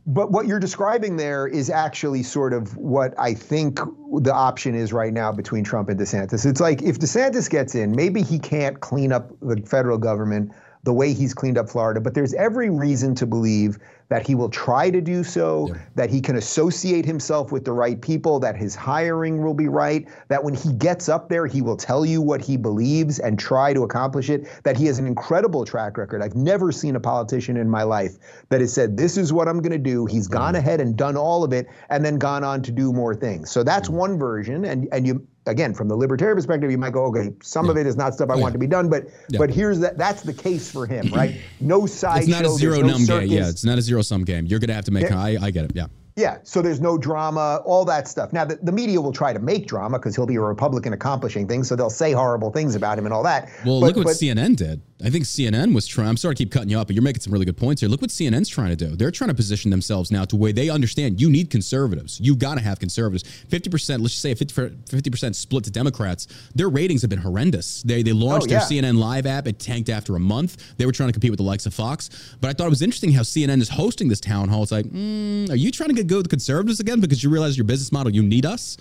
But what you're describing there is actually sort of what I think the option is right now between Trump and DeSantis. It's like if DeSantis gets in, maybe he can't clean up the federal government the way he's cleaned up Florida, but there's every reason to believe that he will try to do so, yeah. that he can associate himself with the right people, that his hiring will be right, that when he gets up there, he will tell you what he believes and try to accomplish it, that he has an incredible track record. I've never seen a politician in my life that has said, This is what I'm going to do. He's gone mm. ahead and done all of it and then gone on to do more things. So that's mm. one version. And, and you, again, from the libertarian perspective, you might go, okay, some yeah. of it is not stuff I yeah. want to be done, but yeah. but here's that that's the case for him, right? [CLEARS THROAT] No side. It's not show, a zero no num game. Yeah, it's not a zero sum game. You're gonna have to make. I I get it. Yeah. Yeah, so there's no drama, all that stuff. Now, the, the media will try to make drama because he'll be a Republican accomplishing things, so they'll say horrible things about him and all that. Well, but, look what but, CNN did. I think CNN was trying. I'm sorry to keep cutting you up, but you're making some really good points here. Look what CNN's trying to do. They're trying to position themselves now to where they understand you need conservatives. You've got to have conservatives. 50%, let's just say a 50, percent split to Democrats. Their ratings have been horrendous. They, they launched oh, yeah. their CNN Live app. It tanked after a month. They were trying to compete with the likes of Fox. But I thought it was interesting how CNN is hosting this town hall. It's like, mm, are you trying to get go with the conservatives again because you realize your business model, you need us?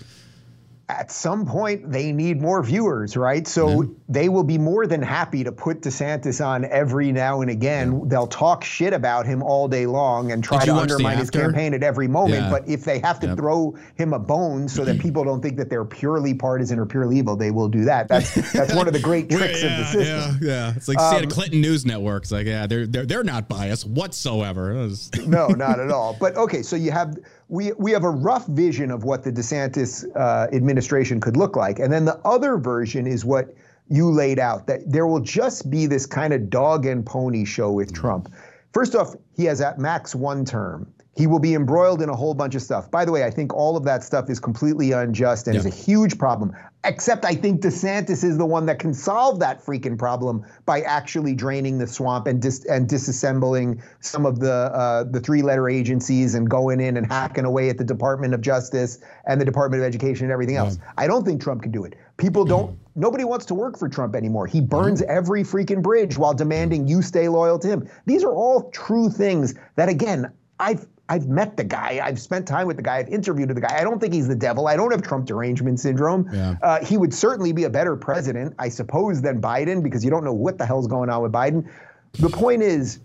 At some point they need more viewers, right? So yeah. they will be more than happy to put DeSantis on every now and again. Yeah. They'll talk shit about him all day long and try to undermine his campaign at every moment. Yeah. But if they have to yep. throw him a bone so that [CLEARS THROAT] people don't think that they're purely partisan or purely evil, they will do that. That's that's one of the great [LAUGHS] tricks of the system. Yeah, yeah. It's like um, Santa Clinton News Network. It's like, yeah, they're they're they're not biased whatsoever. [LAUGHS] no, not at all. But okay, so you have we we have a rough vision of what the DeSantis uh, administration could look like, and then the other version is what you laid out that there will just be this kind of dog and pony show with Trump. First off, he has at max one term. He will be embroiled in a whole bunch of stuff. By the way, I think all of that stuff is completely unjust and yeah. is a huge problem. Except I think DeSantis is the one that can solve that freaking problem by actually draining the swamp and dis- and disassembling some of the uh, the three-letter agencies and going in and hacking away at the Department of Justice and the Department of Education and everything else. Yeah. I don't think Trump can do it. People don't. Mm. Nobody wants to work for Trump anymore. He burns mm. every freaking bridge while demanding you stay loyal to him. These are all true things that, again, I've I've met the guy. I've spent time with the guy. I've interviewed the guy. I don't think he's the devil. I don't have Trump derangement syndrome. Yeah. Uh, he would certainly be a better president, I suppose, than Biden because you don't know what the hell's going on with Biden. The point is,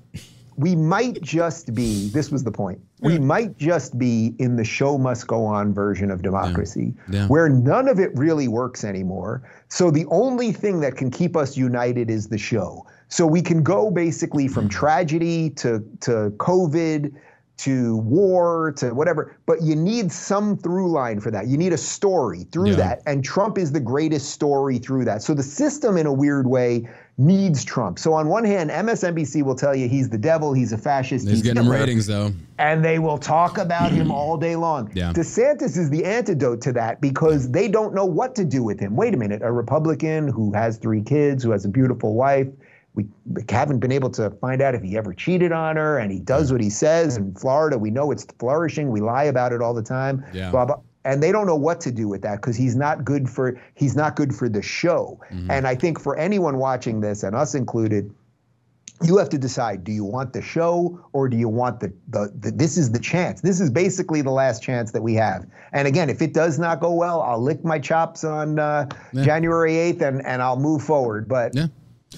we might just be, this was the point, we might just be in the show must go on version of democracy yeah. Yeah. where none of it really works anymore. So the only thing that can keep us united is the show. So we can go basically from tragedy to, to COVID to war to whatever but you need some through line for that. You need a story through yeah. that and trump is the greatest story through that. So the system in a weird way needs trump. So on one hand msnbc will tell you he's the devil he's a fascist he's, he's getting Hitler, ratings though. and they will talk about him [CLEARS THROAT] all day long. Yeah. desantis is the antidote to that because they don't know what to do with him. Wait a minute a republican who has three kids who has a beautiful wife we haven't been able to find out if he ever cheated on her, and he does what he says. In Florida, we know it's flourishing. We lie about it all the time. Yeah. Blah, blah. And they don't know what to do with that because he's not good for he's not good for the show. Mm-hmm. And I think for anyone watching this, and us included, you have to decide: do you want the show or do you want the, the, the this is the chance? This is basically the last chance that we have. And again, if it does not go well, I'll lick my chops on uh, yeah. January eighth and and I'll move forward. But yeah.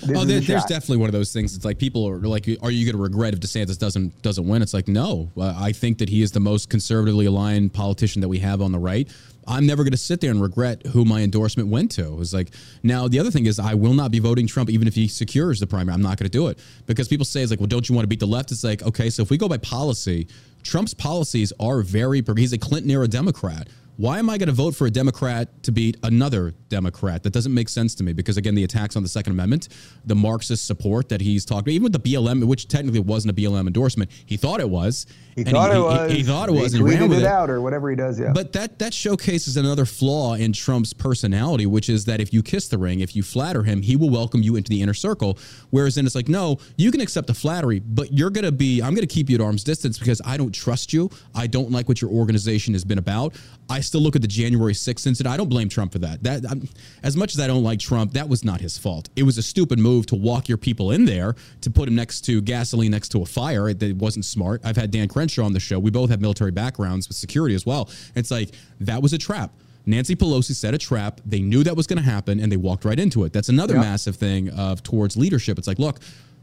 This oh, there, there's definitely one of those things. It's like people are like, "Are you going to regret if DeSantis doesn't doesn't win?" It's like, no. Uh, I think that he is the most conservatively aligned politician that we have on the right. I'm never going to sit there and regret who my endorsement went to. It's like now the other thing is I will not be voting Trump even if he secures the primary. I'm not going to do it because people say it's like, well, don't you want to beat the left? It's like, okay, so if we go by policy, Trump's policies are very. He's a Clinton era Democrat why am I going to vote for a Democrat to beat another Democrat? That doesn't make sense to me because, again, the attacks on the Second Amendment, the Marxist support that he's talking, even with the BLM, which technically wasn't a BLM endorsement, he thought it was. He thought he, it was. He, he thought it was. He and tweeted ran with it, out or whatever he does. Yeah. But that that showcases another flaw in Trump's personality, which is that if you kiss the ring, if you flatter him, he will welcome you into the inner circle. Whereas then it's like, no, you can accept the flattery, but you're gonna be. I'm gonna keep you at arm's distance because I don't trust you. I don't like what your organization has been about. I still look at the January 6th incident. I don't blame Trump for that. That I'm, as much as I don't like Trump, that was not his fault. It was a stupid move to walk your people in there to put him next to gasoline next to a fire. It, it wasn't smart. I've had Dan Crenshaw on the show. We both have military backgrounds with security as well. It's like that was a trap. Nancy Pelosi set a trap. They knew that was going to happen, and they walked right into it. That's another yep. massive thing of towards leadership. It's like, look,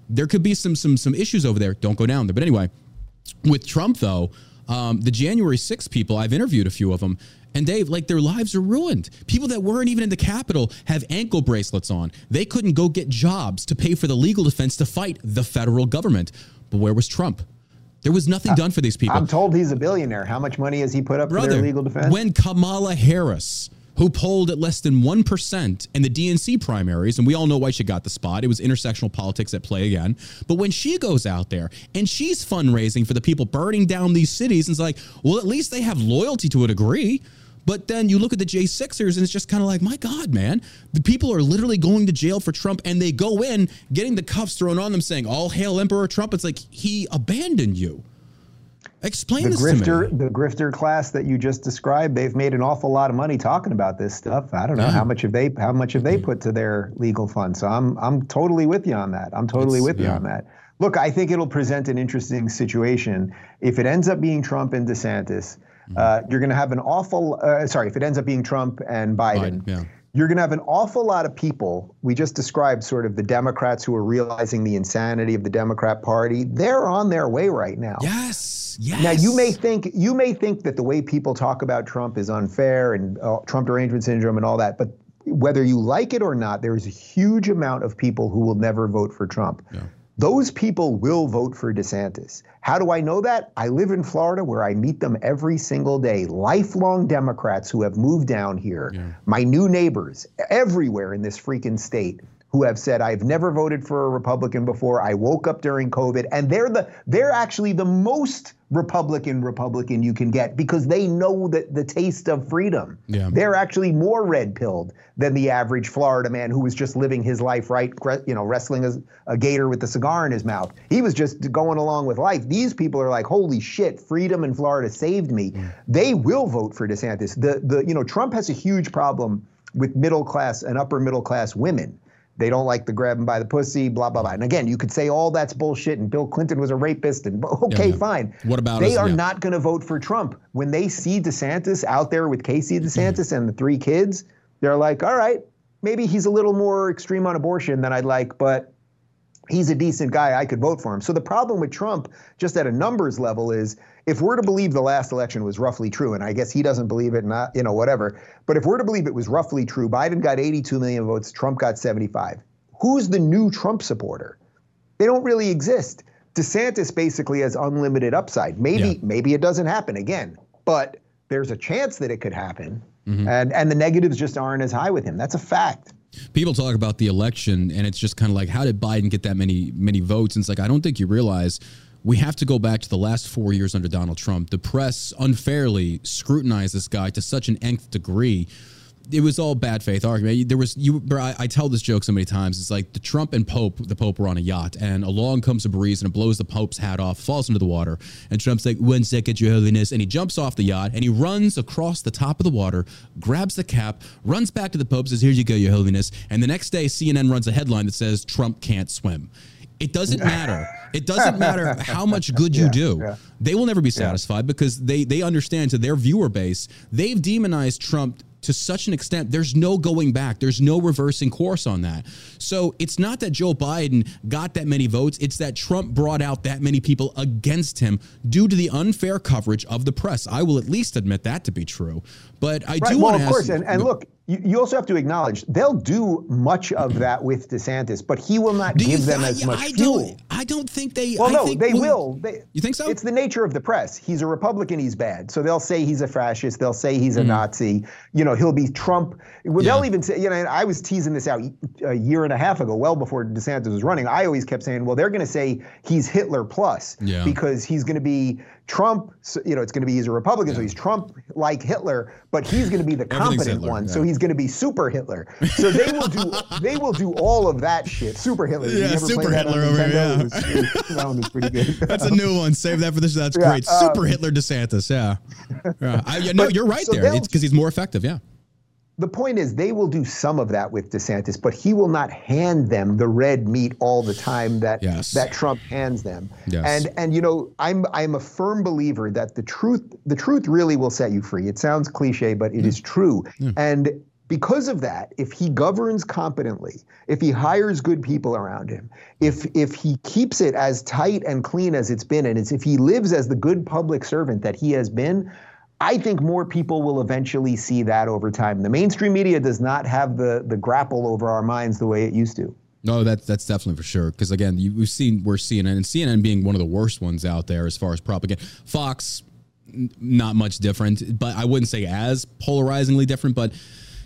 there could be some some some issues over there. Don't go down there. But anyway, with Trump though, um, the January 6 people, I've interviewed a few of them, and Dave, like their lives are ruined. People that weren't even in the Capitol have ankle bracelets on. They couldn't go get jobs to pay for the legal defense to fight the federal government. But where was Trump? There was nothing ah, done for these people. I'm told he's a billionaire. How much money has he put up Brother, for their legal defense? When Kamala Harris who polled at less than 1% in the DNC primaries. And we all know why she got the spot. It was intersectional politics at play again. But when she goes out there and she's fundraising for the people burning down these cities, and it's like, well, at least they have loyalty to a degree. But then you look at the J6ers and it's just kind of like, my God, man, the people are literally going to jail for Trump and they go in getting the cuffs thrown on them saying, all hail Emperor Trump. It's like, he abandoned you. Explain the this grifter, to me. The grifter class that you just described, they've made an awful lot of money talking about this stuff. I don't know yeah. how much have they how much have they mm-hmm. put to their legal fund. So I'm I'm totally with you on that. I'm totally it's, with yeah. you on that. Look, I think it'll present an interesting situation if it ends up being Trump and DeSantis. Uh, you're going to have an awful, uh, sorry, if it ends up being Trump and Biden, Biden, yeah. you're going to have an awful lot of people. We just described sort of the Democrats who are realizing the insanity of the Democrat Party. They're on their way right now. Yes. Yes. Now you may think you may think that the way people talk about Trump is unfair and uh, Trump derangement syndrome and all that, but whether you like it or not, there is a huge amount of people who will never vote for Trump. Yeah. Those people will vote for DeSantis. How do I know that? I live in Florida where I meet them every single day. Lifelong Democrats who have moved down here, Yeah. my new neighbors everywhere in this freaking state who have said I've never voted for a Republican before. I woke up during COVID and they're the they're actually the most Republican Republican you can get because they know that the taste of freedom. Yeah. They're actually more red pilled than the average Florida man who was just living his life right, you know, wrestling a, a gator with a cigar in his mouth. He was just going along with life. These people are like, holy shit, freedom in Florida saved me. They will vote for DeSantis. The the you know Trump has a huge problem with middle class and upper middle class women. They don't like the grab 'em by the pussy, blah blah blah. And again, you could say all that's bullshit, and Bill Clinton was a rapist, and [LAUGHS] okay, yeah. fine. What about they us? are Yeah. not going to vote for Trump when they see DeSantis out there with Casey mm-hmm. DeSantis and the three kids. They're like, all right, maybe he's a little more extreme on abortion than I'd like, but he's a decent guy. I could vote for him. So the problem with Trump, just at a numbers level, is if we're to believe the last election was roughly true, and I guess he doesn't believe it, not you know whatever. But if we're to believe it was roughly true, Biden got 82 million votes, Trump got 75. Who's the new Trump supporter? They don't really exist. DeSantis basically has unlimited upside. Maybe Yeah. maybe it doesn't happen again, but there's a chance that it could happen. Mm-hmm. And and the negatives just aren't as high with him. That's a fact. people talk about the election and it's just kind of like how did biden get that many many votes and it's like i don't think you realize we have to go back to the last four years under donald trump the press unfairly scrutinized this guy to such an nth degree it was all bad faith argument. There was you. I, I tell this joke so many times. It's like the Trump and Pope. The Pope were on a yacht, and along comes a breeze and it blows the Pope's hat off, falls into the water, and Trump's like, "One second, Your Holiness," and he jumps off the yacht and he runs across the top of the water, grabs the cap, runs back to the Pope, says, "Here you go, Your Holiness," and the next day CNN runs a headline that says, "Trump can't swim." It doesn't matter. It doesn't matter how much [LAUGHS] good you do. yeah. They will never be satisfied because they they understand to their viewer base, they've demonized Trump to such an extent there's no going back there's no reversing course on that so it's not that joe biden got that many votes it's that trump brought out that many people against him due to the unfair coverage of the press i will at least admit that to be true but i Right. do well, want of to ask course, and, and look, you, you also have to acknowledge they'll do much of that with DeSantis, but he will not do give them th- as I, much I fuel. don't i don't think they Well, I no, they we- will. They, You think so? It's the nature of the press. He's a Republican. He's bad. So they'll say he's a fascist. They'll say he's a mm-hmm. Nazi. You know, he'll be Trump. Well, They'll even say, you know, I was teasing this out a year and a half ago, well before DeSantis was running. I always kept saying, well, they're going to say he's Hitler plus Yeah. because he's going to be Trump. You know, it's going to be he's a Republican, so he's Trump like Hitler, but he's going to be the competent one. yeah. So he's going to be super Hitler. So they will do [LAUGHS] they will do all of that shit. Super Hitler. Yeah, Super played that on Hitler over here, yeah. That one was pretty good. [LAUGHS] That's a new one. Save that for this. That's Yeah, great. uh, Super Hitler DeSantis. Yeah. yeah. I, yeah no, But- you're right so there. It's because he's more effective. Yeah. The point is they will do some of that with DeSantis, but he will not hand them the red meat all the time that Yes. that Trump hands them. Yes. And and you know, I'm I'm a firm believer that the truth the truth really will set you free. It sounds cliche, but it is true. And because of that, if he governs competently, if he hires good people around him, if if he keeps it as tight and clean as it's been, and it's, if he lives as the good public servant that he has been, I think more people will eventually see that over time. The mainstream media does not have the the grapple over our minds the way it used to. No, that's that's definitely for sure. Because again, you, we've seen we're CNN and CNN being one of the worst ones out there as far as propaganda. Fox, n- not much different, but I wouldn't say as polarizingly different. But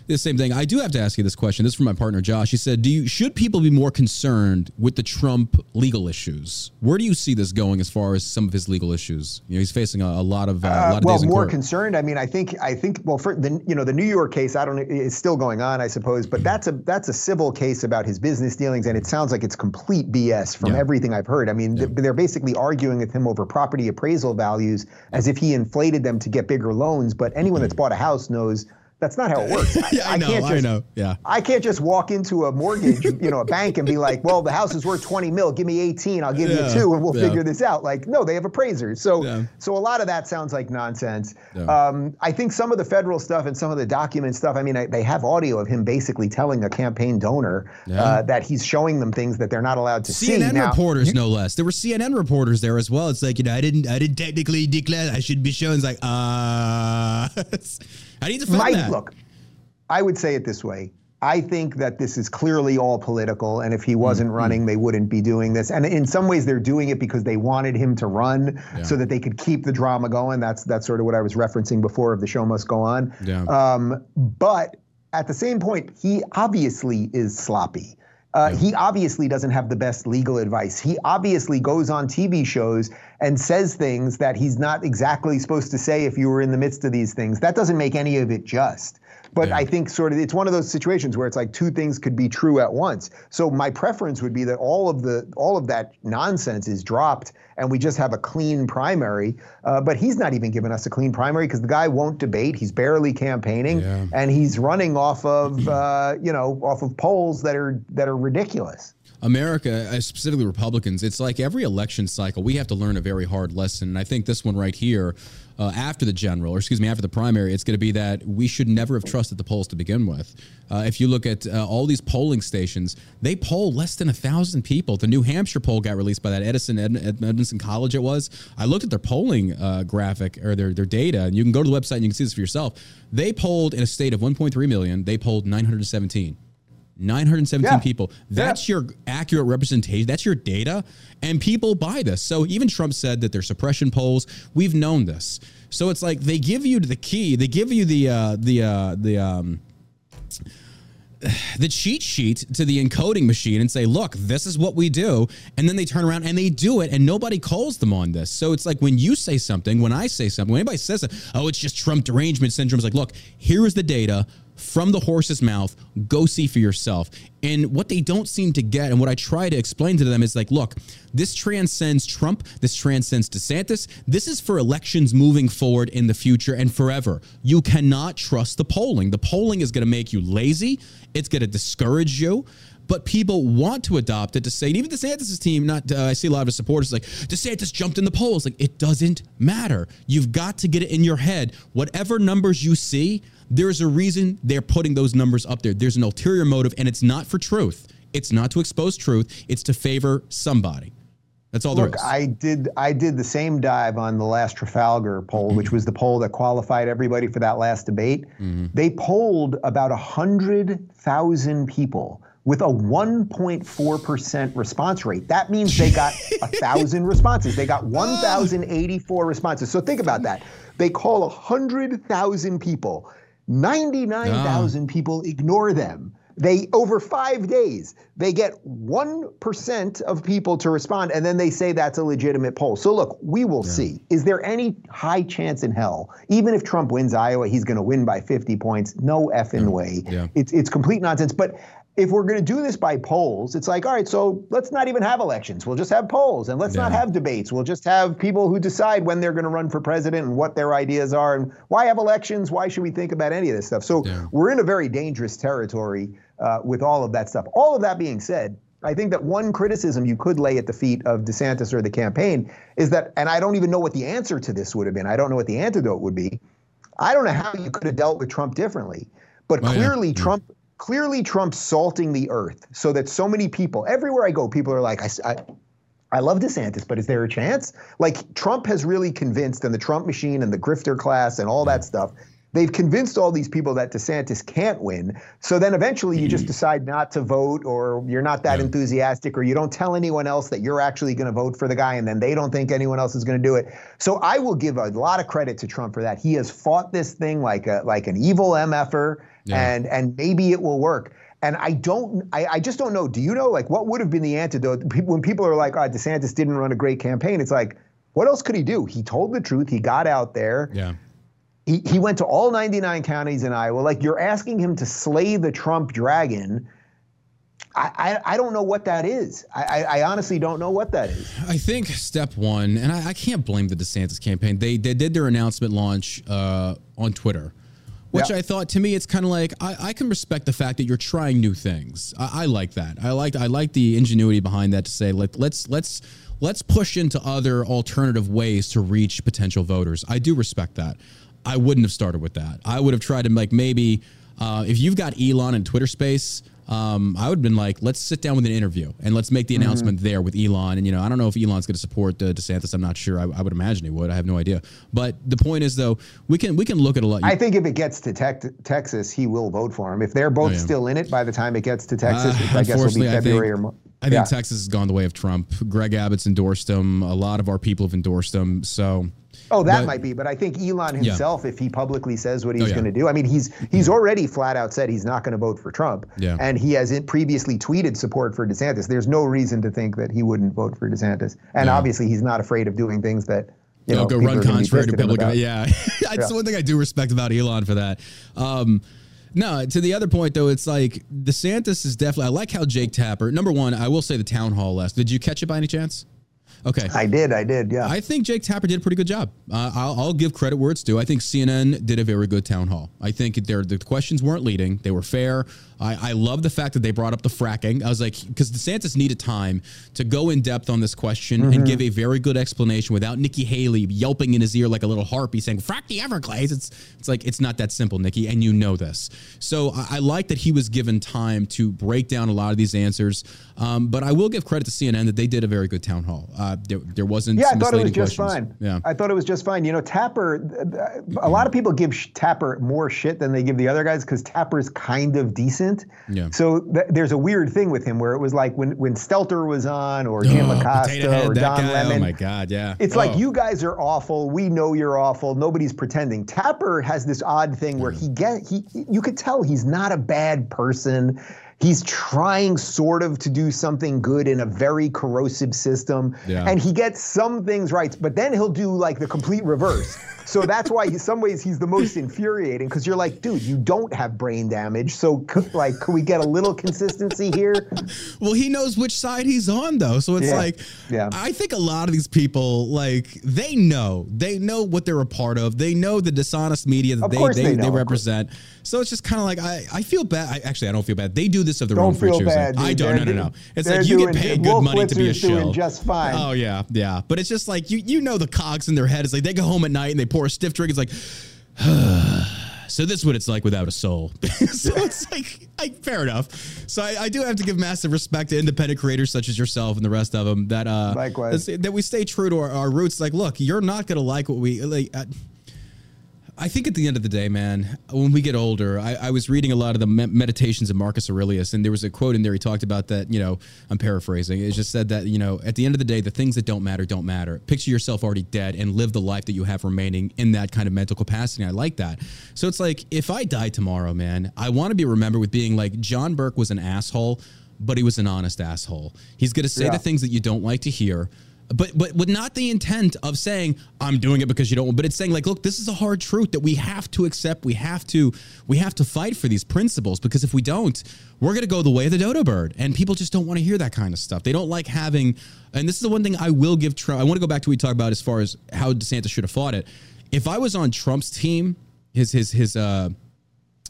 the same thing. I do have to ask you this question. This is from my partner Josh. He said, "Do you should people be more concerned with the Trump legal issues? Where do you see this going as far as some of his legal issues? You know, he's facing a, a lot of uh, a lot of well, days in more court. concerned. I mean, I think I think well, for the you know the New York case, I don't know, is still going on, I suppose, but that's a that's a civil case about his business dealings, and it sounds like it's complete BS from Yeah. everything I've heard. I mean, th- they're basically arguing with him over property appraisal values as if he inflated them to get bigger loans. But anyone Mm-hmm. that's bought a house knows. That's not how it works. [LAUGHS] I, yeah, I, know. I, can't just, I know. Yeah. I can't just walk into a mortgage, [LAUGHS] you know, a bank and be like, "Well, the house is worth 20 mil. Give me 18. I'll give yeah, you two, and we'll yeah. figure this out." Like, no, they have appraisers. So, yeah. so a lot of that sounds like nonsense. Um, I think some of the federal stuff and some of the document stuff. I mean, I, they have audio of him basically telling a campaign donor uh, that he's showing them things that they're not allowed to CNN see. CNN reporters, no less. There were CNN reporters there as well. It's like, you know, I didn't, I didn't technically declare I should be showing. It's like, uh, [LAUGHS] how do you defend Mike, that? Look, I would say it this way. I think that this is clearly all political, and if he wasn't mm-hmm. running, they wouldn't be doing this. And in some ways, they're doing it because they wanted him to run, yeah. so that they could keep the drama going. That's that's sort of what I was referencing before of the show must go on. Yeah. Um, but at the same point, he obviously is sloppy. Uh, yeah. He obviously doesn't have the best legal advice. He obviously goes on TV shows and says things that he's not exactly supposed to say if you were in the midst of these things. That doesn't make any of it just. But yeah. I think sort of it's one of those situations where it's like two things could be true at once. So my preference would be that all of the all of that nonsense is dropped and we just have a clean primary. Uh, but he's not even giving us a clean primary because the guy won't debate. He's barely campaigning, yeah. and he's running off of [CLEARS THROAT] uh, you know off of polls that are that are ridiculous. America, uh, specifically Republicans, it's like every election cycle, we have to learn a very hard lesson. And I think this one right here, uh, after the general, or excuse me, after the primary, it's going to be that we should never have trusted the polls to begin with. Uh, if you look at uh, all these polling stations, they poll less than a thousand people. The New Hampshire poll got released by that Edison Ed- Edmondson College. It was. I looked at their polling uh, graphic or their their data, and you can go to the website and you can see this for yourself. They polled in a state of 1.3 million. They polled 917. 917 yeah. people. That's yeah. your accurate representation. That's your data. And people buy this. So even Trump said that they're suppression polls. We've known this. So it's like they give you the key. They give you the uh, the uh, the um, [SIGHS] the cheat sheet to the encoding machine and say, look, this is what we do. And then they turn around and they do it and nobody calls them on this. So it's like when you say something, when I say something, when anybody says, oh, it's just Trump derangement syndrome, it's like, look, here is the data from the horse's mouth. Go see for yourself. And what they don't seem to get, and what I try to explain to them is like, look, this transcends Trump, this transcends DeSantis. This is for elections moving forward in the future and forever. You cannot trust the polling. The polling is going to make you lazy, it's going to discourage you but people want to adopt it to say, even DeSantis' team, not uh, I see a lot of his supporters like DeSantis jumped in the polls. Like it doesn't matter. You've got to get it in your head. Whatever numbers you see, there's a reason they're putting those numbers up there. There's an ulterior motive, and it's not for truth. It's not to expose truth. It's to favor somebody. That's all there is. Look, there is. I did I did the same dive on the last Trafalgar poll, mm-hmm. which was the poll that qualified everybody for that last debate. Mm-hmm. They polled about hundred thousand people with a 1.4% response rate. That means they got [LAUGHS] a thousand responses. They got 1,084 responses. So think about that. They call 100,000 people 99,000 ah. people ignore them. They over five days, they get 1% of people to respond, and then they say that's a legitimate poll. So look, we will yeah. see. Is there any high chance in hell, even if Trump wins Iowa, he's going to win by 50 points? No effing yeah. way. Yeah. It's it's complete nonsense. But if we're going to do this by polls, it's like, all right, so let's not even have elections. We'll just have polls and let's yeah. not have debates. We'll just have people who decide when they're going to run for president and what their ideas are. And why have elections? Why should we think about any of this stuff? So yeah. we're in a very dangerous territory uh, with all of that stuff. All of that being said, I think that one criticism you could lay at the feet of DeSantis or the campaign is that, and I don't even know what the answer to this would have been. I don't know what the antidote would be. I don't know how you could have dealt with Trump differently. But oh, clearly, yeah. Trump clearly Trump's salting the earth so that so many people, everywhere I go, people are like, I, I, I love DeSantis, but is there a chance? Like Trump has really convinced, and the Trump machine and the grifter class and all that stuff, they've convinced all these people that DeSantis can't win. So then eventually you just mm-hmm. decide not to vote, or you're not that yeah. enthusiastic, or you don't tell anyone else that you're actually going to vote for the guy, and then they don't think anyone else is going to do it. So I will give a lot of credit to Trump for that. He has fought this thing like a like an evil mf'er yeah. and and maybe it will work. And I don't, I, I, just don't know. Do you know, like, what would have been the antidote? When people are like, oh, DeSantis didn't run a great campaign, it's like, what else could he do? He told the truth. He got out there. Yeah. He, he went to all 99 counties in Iowa. Like, you're asking him to slay the Trump dragon. I, I, I don't know what that is. I, I, honestly don't know what that is. I think step one, and I, I can't blame the DeSantis campaign. They, they did their announcement launch uh, on Twitter which Yeah. I thought to me it's kind of like I, I can respect the fact that you're trying new things. I, I like that. I like I like the ingenuity behind that to say let, let's let's let's push into other alternative ways to reach potential voters. I do respect that. I wouldn't have started with that. I would have tried to like maybe uh, if you've got Elon in Twitter space. Um, I would have been like, let's sit down with an interview and let's make the announcement there with Elon. And you know, I don't know if Elon's going to support uh, DeSantis. I'm not sure. I, I would imagine he would. I have no idea. But the point is, though, we can we can look at a lot. I think if it gets to Texas, he will vote for him. If they're both Oh, yeah. still in it by the time it gets to Texas, Uh, I guess will be February think- or Mar- I think yeah. Texas has gone the way of Trump. Greg Abbott's endorsed him. A lot of our people have endorsed him. So, Oh, that but- might be, but I think Elon himself, if he publicly says what he's Oh, yeah. going to do, I mean, he's he's already flat out said he's not going to vote for Trump, Yeah. and he has previously tweeted support for DeSantis. There's no reason to think that he wouldn't vote for DeSantis, and Yeah. obviously he's not afraid of doing things that you know go run are gonna be contrary to about. Yeah, [LAUGHS] that's the one thing I do respect about Elon for that. Um, no, to the other point though, it's like DeSantis is definitely. I like how Jake Tapper. Number one, I will say the town hall last. Did you catch it by any chance? Okay. I did, I did, yeah. I think Jake Tapper did a pretty good job. Uh, I'll, I'll give credit where it's due. I think CNN did a very good town hall. I think their the questions weren't leading; they were fair. I, I love the fact that they brought up the fracking. I was like, because DeSantis needed time to go in depth on this question Mm-hmm. and give a very good explanation without Nikki Haley yelping in his ear like a little harpy saying "frack the Everglades." It's it's like it's not that simple, Nikki, and you know this. So I, I like that he was given time to break down a lot of these answers. Um, but I will give credit to CNN that they did a very good town hall. Uh, there, there wasn't Yeah, I thought it was just questions. fine. Yeah. I thought it was just fine. You know, Tapper, a lot of people give Tapper more shit than they give the other guys because Tapper's kind of decent. Yeah. So th- there's a weird thing with him where it was like when, when Stelter was on or Jim Oh, Acosta Head, or Don guy. Oh Lemon. Oh my God, yeah. It's like Oh. you guys are awful. We know you're awful. Nobody's pretending. Tapper has this odd thing where he get he you could tell he's not a bad person. He's trying sort of to do something good in a very corrosive system. Yeah. And he gets some things right, but then he'll do like the complete reverse. So that's why in some ways he's the most infuriating because you're like, dude, you don't have brain damage. So c- like could we get a little consistency here? Well, he knows which side he's on, though. So it's Yeah. like, Yeah. I think a lot of these people, like, they know, they know what they're a part of. They know the dishonest media that they they, they they, represent. So it's just kind of like I, I feel bad. I, actually, I don't feel bad. They do this of their Don't own free choosing. bad, dude. I don't. They're no, no, no. It's like you doing- get paid good Wolf money to be a shill. just fine. Oh yeah, yeah. But it's just like you, you know, the cogs in their head. It's like they go home at night and they pour a stiff drink. It's like. [SIGHS] So this is what it's like without a soul. [LAUGHS] so it's like, I, fair enough. So I, I do have to give massive respect to independent creators such as yourself and the rest of them that uh Likewise. that we stay true to our, our roots. Like, look, you're not gonna like what we like. Uh, I think at the end of the day, man, when we get older, I, I was reading a lot of the me- meditations of Marcus Aurelius, and there was a quote in there. He talked about that. You know, I'm paraphrasing. It just said that you know, at the end of the day, the things that don't matter don't matter. Picture yourself already dead and live the life that you have remaining in that kind of mental capacity. I like that. So it's like if I die tomorrow, man, I want to be remembered with being like John Burk was an asshole, but he was an honest asshole. He's going to say Yeah. the things that you don't like to hear but but with not the intent of saying I'm doing it because you don't. But it's saying like, look, this is a hard truth that we have to accept. We have to we have to fight for these principles because if we don't, we're to go the way of the dodo bird, and people just don't want to hear that kind of stuff. They don't like having. And this is the one thing I will give Trump. I want to go back to what we talked about as far as how DeSantis should have fought it. If I was on Trump's team, his his his uh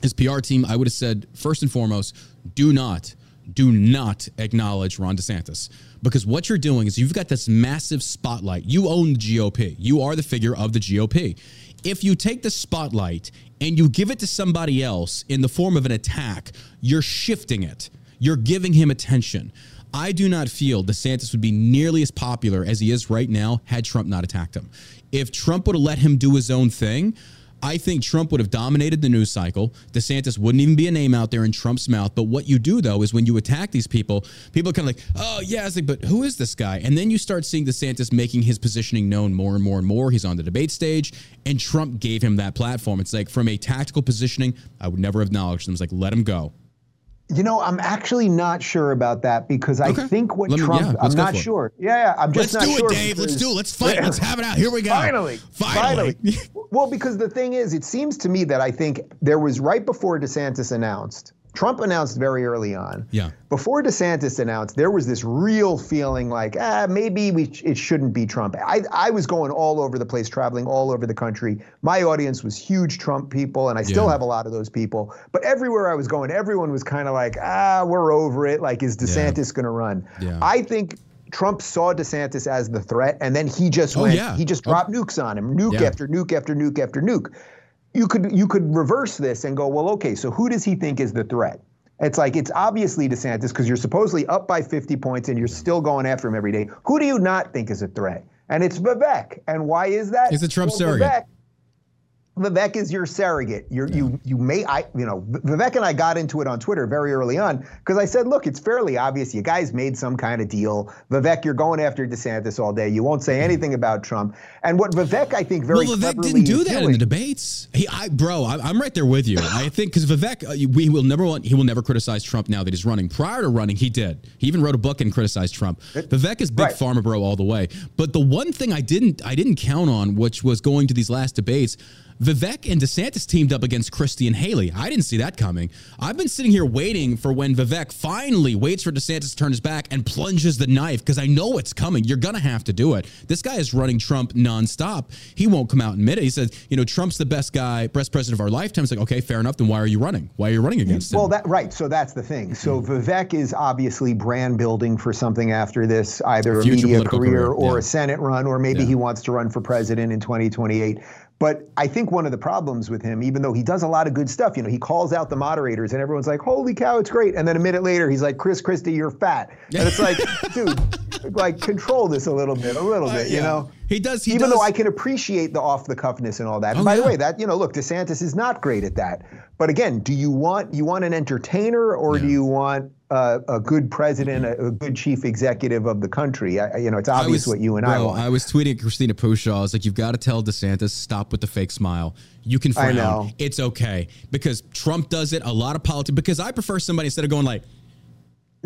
his PR team, I would have said first and foremost, do not, do not acknowledge Ron DeSantis. Because what you're doing is you've got this massive spotlight. You own the GOP. You are the figure of the GOP. If you take the spotlight and you give it to somebody else in the form of an attack, you're shifting it. You're giving him attention. I do not feel DeSantis would be nearly as popular as he is right now had Trump not attacked him. If Trump would have let him do his own thing, I think Trump would have dominated the news cycle. DeSantis wouldn't even be a name out there in Trump's mouth. But what you do though is when you attack these people, people are kind of like, oh yeah, like, but who is this guy? And then you start seeing DeSantis making his positioning known more and more and more. He's on the debate stage, and Trump gave him that platform. It's like from a tactical positioning, I would never have acknowledged him. It's like let him go. You know, I'm actually not sure about that because I Okay. think what me- Trump. yeah, I'm not sure. Yeah, yeah, I'm just Let's not do sure it, Dave. Let's do it. Let's fight. Let's have it out. Here we go. Finally, Finally. [LAUGHS] well, because the thing is, it seems to me that I think there was right before DeSantis announced, Trump announced very early on. Yeah. Before DeSantis announced, there was this real feeling like, ah, maybe we it shouldn't be Trump. I, I was going all over the place, traveling all over the country. My audience was huge Trump people, and I still Yeah. have a lot of those people. But everywhere I was going, everyone was kind of like, ah, we're over it. Like, is DeSantis going to run? Yeah. I think Trump saw DeSantis as the threat, and then he just Oh, went, yeah. he just dropped nukes on him, nuke Yeah. after nuke after nuke after nuke. You could you could reverse this and go, well, okay, so who does he think is the threat? It's like it's obviously DeSantis because you're supposedly up by 50 points and you're still going after him every day. Who do you not think is a threat? And it's Vivek. And why is that? He's the Trump Well, surrogate. Vivek, Vivek is your surrogate. You're, You you may I you know Vivek and I got into it on Twitter very early on because I said, look, it's fairly obvious. You guys made some kind of deal. Vivek, you're going after DeSantis all day. You won't say anything about Trump. And what Vivek I think very well, Vivek didn't do that in the debates. He, I, bro, I, I'm right there with you. I [LAUGHS] think because Vivek, uh, we will never want, he will never criticize Trump now that he's running. Prior to running, he did. He even wrote a book and criticized Trump. Vivek is big right. pharma bro all the way. But the one thing I didn't, I didn't count on, which was going to these last debates. Vivek and DeSantis teamed up against Christie and Haley. I didn't see that coming. I've been sitting here waiting for when Vivek finally waits for DeSantis to turn his back and plunges the knife because I know it's coming. You're going to have to do it. This guy is running Trump nonstop. He won't come out and admit it. He says, you know, Trump's the best guy, best president of our lifetime. It's like, okay, fair enough. Then why are you running? Why are you running against him? Well, that right. So that's the thing. So hmm. Vivek is obviously brand building for something after this, either a media career, career, or yeah. a Senate run, or maybe Yeah. he wants to run for president in 2028. But I think one of the problems with him, even though he does a lot of good stuff, you know, he calls out the moderators and everyone's like, holy cow, it's great. And then a minute later, he's like, Chris Christie, you're fat. And it's like, [LAUGHS] dude, like control this a little bit, a little uh, bit, you yeah. know? He does- he even does- though I can appreciate the off the cuffness and all that. And Oh, by the way, that, you know, look, DeSantis is not great at that. But again, do you want you want an entertainer or do you want uh, a good president, a, a good chief executive of the country? I, you know, it's obvious what you and I bro, want. I was tweeting Christina Pushaw. I was like, you've got to tell DeSantis stop with the fake smile. You can I frown. know. It's okay because Trump does it. A lot of politics. Because I prefer somebody instead of going like.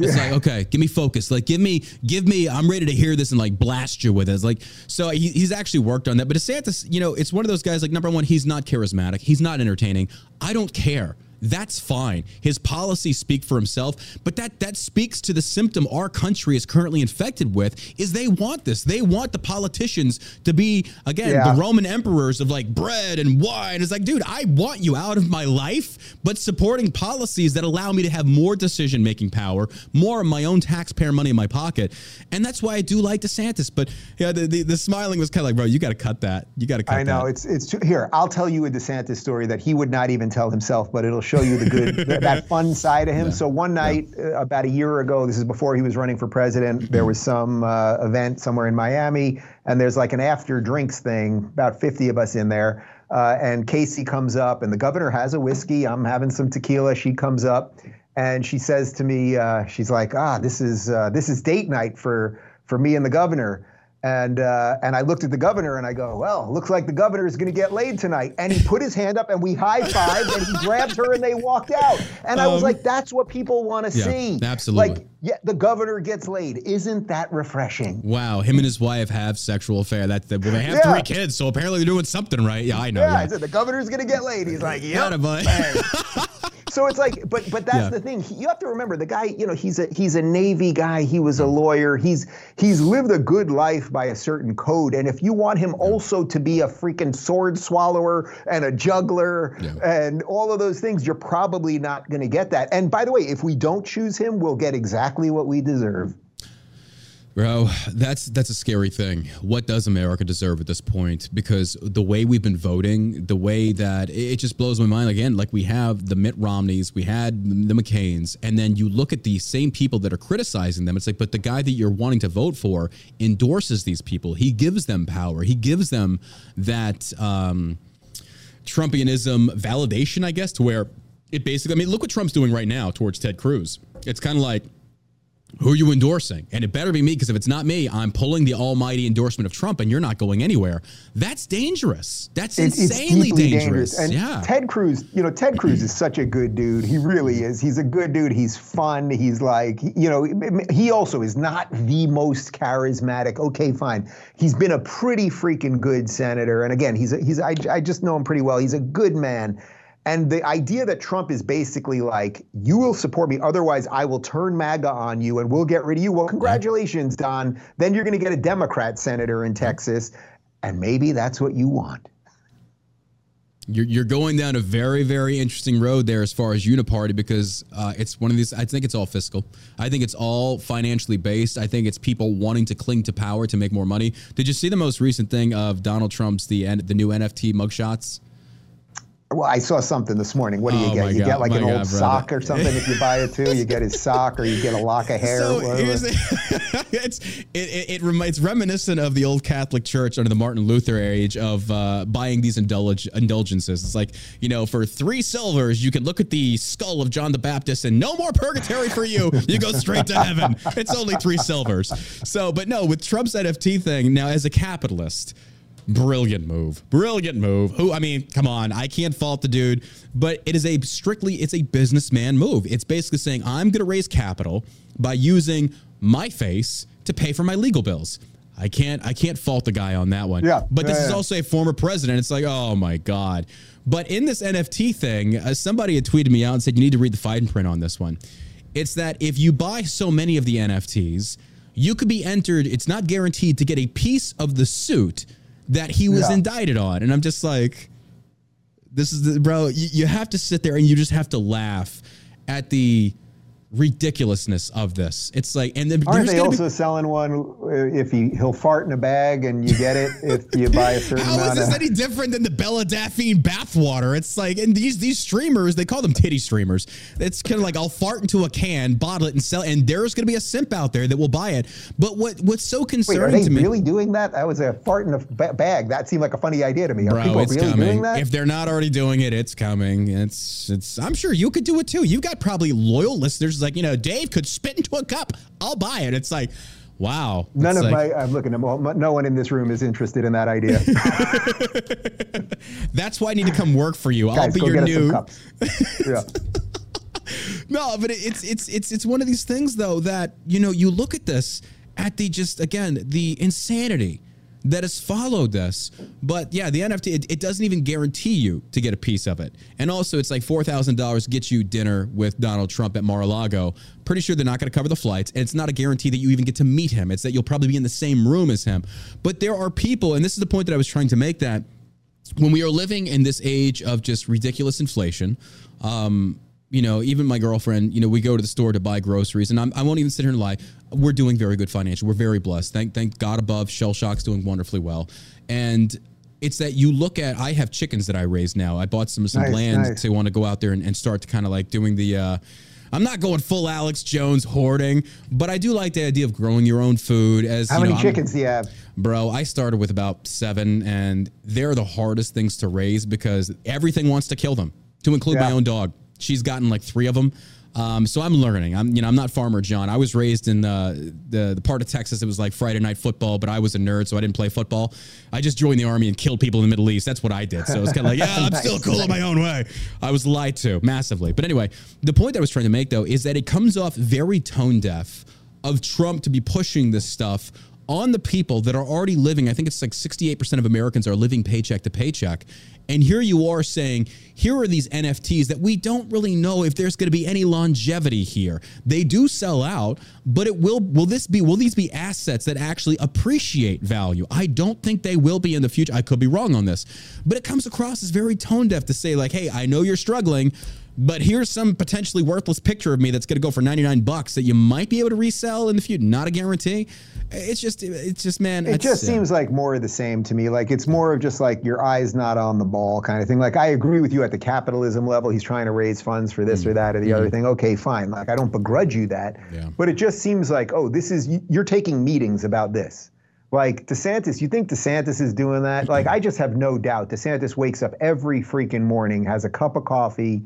It's like okay, give me focus. Like give me, give me. I'm ready to hear this and like blast you with it. It's like so he, he's actually worked on that. But DeSantis, you know, it's one of those guys. Like number one, he's not charismatic. He's not entertaining. I don't care. That's fine. His policies speak for himself, but that that speaks to the symptom our country is currently infected with is they want this. They want the politicians to be again Yeah. the Roman emperors of like bread and wine. It's like, dude, I want you out of my life, but supporting policies that allow me to have more decision making power, more of my own taxpayer money in my pocket. And that's why I do like DeSantis. But yeah, the, the, the smiling was kind of like, bro, you got to cut that. You got to cut that. I know that. it's it's too, here. I'll tell you a DeSantis story that he would not even tell himself, but it'll show you the good, [LAUGHS] th- that fun side of him. So one night, uh, about a year ago, this is before he was running for president. There was some uh, event somewhere in Miami, and there's like an after drinks thing. About 50 of us in there, uh, and Casey comes up, and the governor has a whiskey. I'm having some tequila. She comes up, and she says to me, uh, she's like, "Ah, this is uh, this is date night for for me and the governor." And uh, and I looked at the governor and I go, well, looks like the governor is going to get laid tonight. And he put his hand up and we high fived and he grabbed her and they walked out. And I was Um, like, that's what people want to yeah, see. absolutely. Like, yeah, the governor gets laid. Isn't that refreshing? Wow, him and his wife have sexual affair. That, that well, they have Yeah. three kids, so apparently they're doing something right. Yeah, I know. Yeah, Yeah, I said the governor's going to get laid. He's like, yeah. Attaboy. [LAUGHS] So it's like, but but that's Yeah. the thing. You have to remember the guy. You know, he's a he's a Navy guy. He was a mm. lawyer. He's he's lived a good life by a certain code. And if you want him also to be a freaking sword swallower and a juggler Yeah. and all of those things, you're probably not going to get that. And by the way, if we don't choose him, we'll get exactly what we deserve. Bro, that's that's a scary thing. What does America deserve at this point? Because the way we've been voting, the way that it just blows my mind. Again, like we have the Mitt Romneys, we had the McCains, and then you look at the same people that are criticizing them. It's like, but the guy that you're wanting to vote for endorses these people. He gives them power. He gives them that um, Trumpianism validation, I guess, to where it basically. I mean, look what Trump's doing right now towards Ted Cruz. It's kind of like who are you endorsing? And it better be me because if it's not me, I'm pulling the almighty endorsement of Trump and you're not going anywhere. That's dangerous. That's It's, it's insanely dangerous. And yeah. Ted Cruz, you know, Ted Cruz is such a good dude. He really is. He's a good dude. He's fun. He's like, you know, he also is not the most charismatic. Okay, fine. He's been a pretty freaking good senator. And again, he's a, he's I, I just know him pretty well. He's a good man. And the idea that Trump is basically like, you will support me, otherwise I will turn MAGA on you and we'll get rid of you. Well, congratulations, Don. Then you're going to get a Democrat senator in Texas, and maybe that's what you want. You're, you're going down a very, very interesting road there as far as uniparty because uh, it's one of these. I think it's all fiscal. I think it's all financially based. I think it's people wanting to cling to power to make more money. Did you see the most recent thing of Donald Trump's the the new NFT mugshots? Well, I saw something this morning. What do you Oh, get? You God, get like an God, old brother. sock or something if you buy it too. You get his [LAUGHS] sock or you get a lock of hair. So here's the, [LAUGHS] it's it it, it remi- it's reminiscent of the old Catholic Church under the Martin Luther age of uh, buying these indulge, indulgences. It's like you know, for three silvers, you can look at the skull of John the Baptist and no more purgatory for you. You go straight to heaven. It's only three silvers. So, but no, with Trump's NFT thing now, as a capitalist. Brilliant move. Brilliant move. Who I mean, come on, I can't fault the dude, but it is a strictly it's a businessman move. It's basically saying I'm going to raise capital by using my face to pay for my legal bills. I can't I can't fault the guy on that one. Yeah. But this Yeah, is yeah. also a former president. It's like, "Oh my god." But in this NFT thing, uh, somebody had tweeted me out and said you need to read the fine print on this one. It's that if you buy so many of the NFTs, you could be entered, it's not guaranteed to get a piece of the suit that he was Yeah. indicted on. And I'm just like, this is the bro, you, you have to sit there and you just have to laugh at the ridiculousness of this. It's like, and then Aren't they gonna be- also selling one uh, if he he'll fart in a bag and you get it if you [LAUGHS] buy a certain How is amount this of any different than the Belle Delphine bathwater? It's like, and these these streamers, they call them titty streamers. It's kind of like I'll fart into a can, bottle it, and sell. And there's going to be a simp out there that will buy it. But what what's so Wait, are concerning they to me? really doing that? That was a fart in a ba- bag. That seemed like a funny idea to me. Are Bro, people it's really coming. doing that? If they're not already doing it, it's coming. It's it's. I'm sure you could do it too. You've got probably loyal listeners like you know Dave could spit into a cup. I'll buy it. It's like, wow. None It's of like- my, I'm looking at, well, no one in this room is interested in that idea. [LAUGHS] That's why I need to come work for you. I'll be your get us some new. [LAUGHS] Yeah. No, but it's it's it's it's one of these things though that you know you look at this at the just again the insanity that has followed us. But yeah, the NFT it, it doesn't even guarantee you to get a piece of it, and also it's like four thousand dollars gets you dinner with Donald Trump at Mar-a-Lago. Pretty sure they're not going to cover the flights, and it's not a guarantee that you even get to meet him. It's that you'll probably be in the same room as him. But there are people, and this is the point that I was trying to make that when we are living in this age of just ridiculous inflation, um, you know, even my girlfriend, you know, we go to the store to buy groceries, and I'm, I won't even sit here and lie. We're doing very good financially. We're very blessed. Thank, thank God above. Shell Shock's doing wonderfully well, and it's that you look at. I have chickens that I raise now. I bought some some Nice, land nice. to want to go out there and, and start to kind of like doing the. Uh, I'm not going full Alex Jones hoarding, but I do like the idea of growing your own food. As How you many know, I'm- chickens do you have? Bro, I started with about seven, and they're the hardest things to raise because everything wants to kill them, to include my own dog. She's gotten like three of them. Um, so I'm learning. I'm, you know, I'm not Farmer John. I was raised in the, the the part of Texas. It was like Friday night football, but I was a nerd, so I didn't play football. I just joined the army and killed people in the Middle East. That's what I did. So it's kind of like, [LAUGHS] yeah, I'm still Nice, cool in my own way. I was lied to massively. But anyway, the point that I was trying to make though is that it comes off very tone deaf of Trump to be pushing this stuff on the people that are already living. I think it's like 68% of Americans are living paycheck to paycheck. And here you are saying, here are these NFTs that we don't really know if there's going to be any longevity here. They do sell out, but it will will this be will these be assets that actually appreciate value? I don't think they will be in the future. I could be wrong on this. But it comes across as very tone deaf to say like, "Hey, I know you're struggling, but here's some potentially worthless picture of me that's going to go for 99 bucks that you might be able to resell in the future. Not a guarantee. It's just, it's just, man. It just uh, seems like more of the same to me. Like it's more of just like your eyes not on the ball kind of thing. Like I agree with you at the capitalism level. He's trying to raise funds for this or mm-hmm. that or the other mm-hmm. thing. Okay, fine. Like I don't begrudge you that. Yeah. But it just seems like, oh, this is you're taking meetings about this. Like DeSantis, you think DeSantis is doing that? Like I just have no doubt. DeSantis wakes up every freaking morning, has a cup of coffee,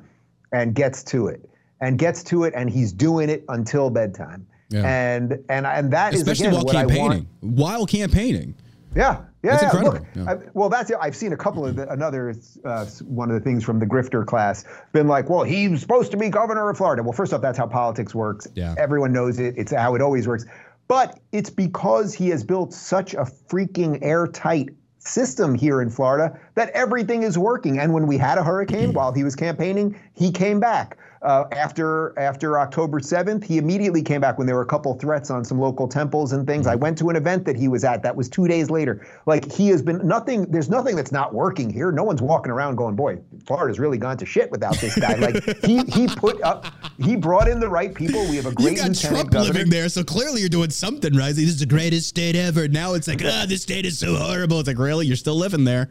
and gets to it. And gets to it, and he's doing it until bedtime. Yeah. And and and that is especially again while what I want. campaigning. While campaigning. Yeah, yeah, That's yeah. incredible. Look, Yeah. I, well, that's it. I've seen a couple of the, another uh, one of the things from the grifter class. Been like, well, he's supposed to be governor of Florida. Well, first off, that's how politics works. Yeah. everyone knows it. It's how it always works. But it's because he has built such a freaking airtight system here in Florida that everything is working. And when we had a hurricane [CLEARS THROAT] while he was campaigning, he came back. Uh, after after October 7th, he immediately came back when there were a couple threats on some local temples and things. I went to an event that he was at that was two days later. Like he has been nothing. There's nothing that's not working here. No one's walking around going, "Boy, Florida's really gone to shit without this guy." like [LAUGHS] he he put up, he brought in the right people. We have a great you got Trump governor. living there, so clearly you're doing something right. This is the greatest state ever. Now it's like, ah, this state is so horrible. It's like, really, you're still living there.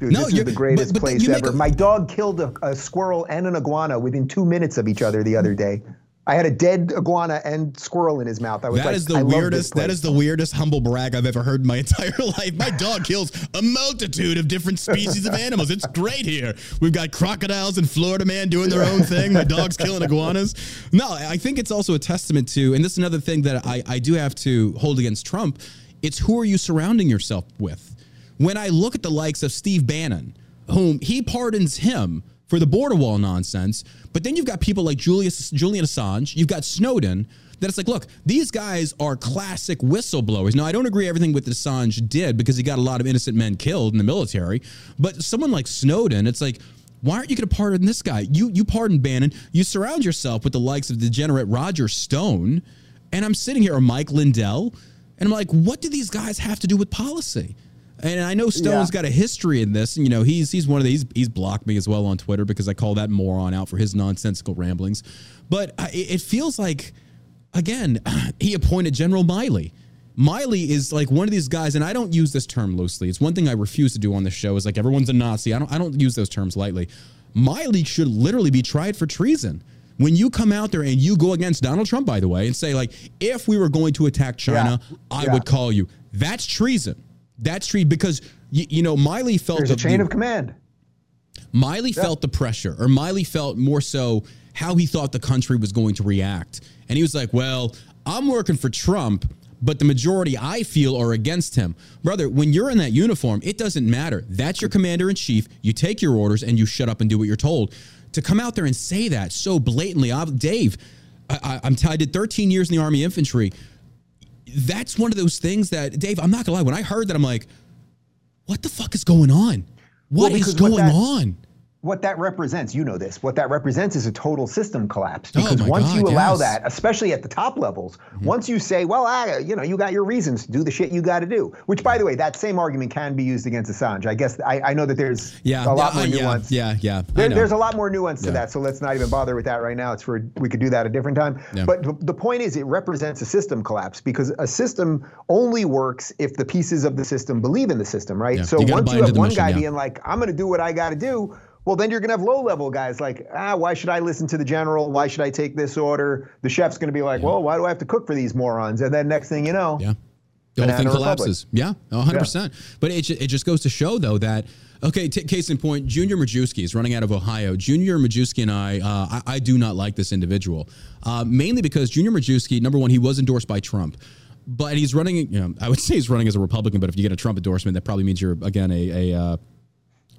Dude, No, this is you're- the greatest but- but place ever. a- My dog killed a, a squirrel and an iguana within two minutes of each other the other day. I had a dead iguana and squirrel in his mouth. I was That like, is the this weirdest. That is the weirdest humble brag I've ever heard in my [LAUGHS] entire life. My dog kills a multitude of different species of animals. It's great here. We've got crocodiles in Florida, man, doing their own thing. My dog's killing iguanas. No, I think it's also a testament to, and this is another thing that I, I do have to hold against Trump. It's who are you surrounding yourself with? When I look at the likes of Steve Bannon, whom he pardons him for the border wall nonsense, but then you've got people like Julius Julian Assange, you've got Snowden. That it's like, look, these guys are classic whistleblowers. Now, I don't agree everything with Assange did because he got a lot of innocent men killed in the military. But someone like Snowden, it's like, why aren't you going to pardon this guy? You you pardon Bannon. You surround yourself with the likes of degenerate Roger Stone, and I'm sitting here, or Mike Lindell, and I'm like, what do these guys have to do with policy? And I know Stone's Yeah. got a history in this. and, You know, he's he's one of these. He's blocked me as well on Twitter because I call that moron out for his nonsensical ramblings. But I, it it feels like, again, [CLEARS THROAT] he appointed General Milley. Milley is like one of these guys, and I don't use this term loosely. It's one thing I refuse to do on this show. Is like everyone's a Nazi. I don't. I don't use those terms lightly. Milley should literally be tried for treason. When you come out there and you go against Donald Trump, by the way, and say like, if we were going to attack China, Yeah. I Yeah. would call you. That's treason. That's treason because you, you know Milley felt There's a the- chain the- of command. Milley felt the pressure, or Milley felt more so how he thought the country was going to react. And he was like, Well, I'm working for Trump, but the majority I feel are against him. Brother, when you're in that uniform, it doesn't matter. That's your commander in chief. You take your orders and you shut up and do what you're told. To come out there and say that so blatantly, I've- Dave, I, I, I'm t- I did 13 years in the Army infantry. That's one of those things that, Dave, I'm not gonna lie. When I heard that, I'm like, what the fuck is going on? What Well, is because what going that- on? What that represents, you know this, what that represents is a total system collapse. Oh Because my once God, you allow yes. that, especially at the top levels, Mm-hmm. once you say, well, I, you know, you got your reasons, to do the shit you got to do. Which, by the way, that same argument can be used against Assange. I guess I, I know that there's Yeah, a lot yeah, more nuance. Yeah, yeah. I There, there's a lot more nuance Yeah. to that, so let's not even bother with that right now. It's for we could do that a different time. Yeah. But the, the point is, it represents a system collapse because a system only works if the pieces of the system believe in the system, right? Yeah. So You once you have one mission, guy yeah. being like, "I'm going to do what I got to do," well, then you're going to have low-level guys like, "Ah, why should I listen to the general? Why should I take this order?" The chef's going to be like, "Well, why do I have to cook for these morons?" And then next thing you know, Yeah. The whole thing Republic. collapses. Yeah, 100%. But it, it just goes to show, though, that, okay, t- case in point, Junior Majewski is running out of Ohio. Junior Majewski and I, uh, I, I do not like this individual, uh, mainly because Junior Majewski, number one, he was endorsed by Trump. But he's running, you know, I would [LAUGHS] say he's running as a Republican, but if you get a Trump endorsement, that probably means you're, again, a, a uh,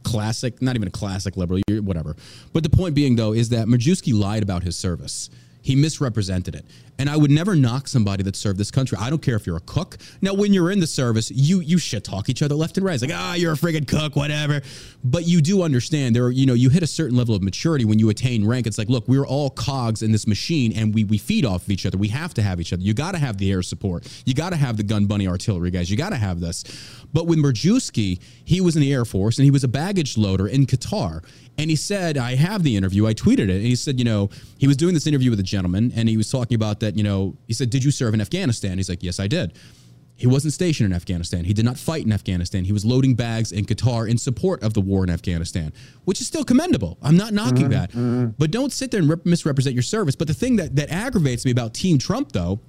classic, not even a classic liberal, whatever. But the point being, though, is that Majewski lied about his service. He misrepresented it. And I would never knock somebody that served this country. I don't care if you're a cook. Now, when you're in the service, you you shit talk each other left and right. It's like, ah, you're a friggin' cook, whatever. But you do understand there are, you know, you hit a certain level of maturity when you attain rank. It's like, look, we're all cogs in this machine and we we feed off of each other. We have to have each other. You gotta have the air support. You gotta have the gun bunny artillery guys. You gotta have this. But with Majewski, he was in the Air Force and he was a baggage loader in Qatar. And he said, I have the interview. I tweeted it. And he said, you know, he was doing this interview with a gentleman and he was talking about that, you know, he said, Did you serve in Afghanistan? He's like, Yes, I did. He wasn't stationed in Afghanistan. He did not fight in Afghanistan. He was loading bags in Qatar in support of the war in Afghanistan, which is still commendable. I'm not knocking mm-hmm. that. Mm-hmm. But don't sit there and rep- misrepresent your service. But the thing that, that aggravates me about Team Trump, though,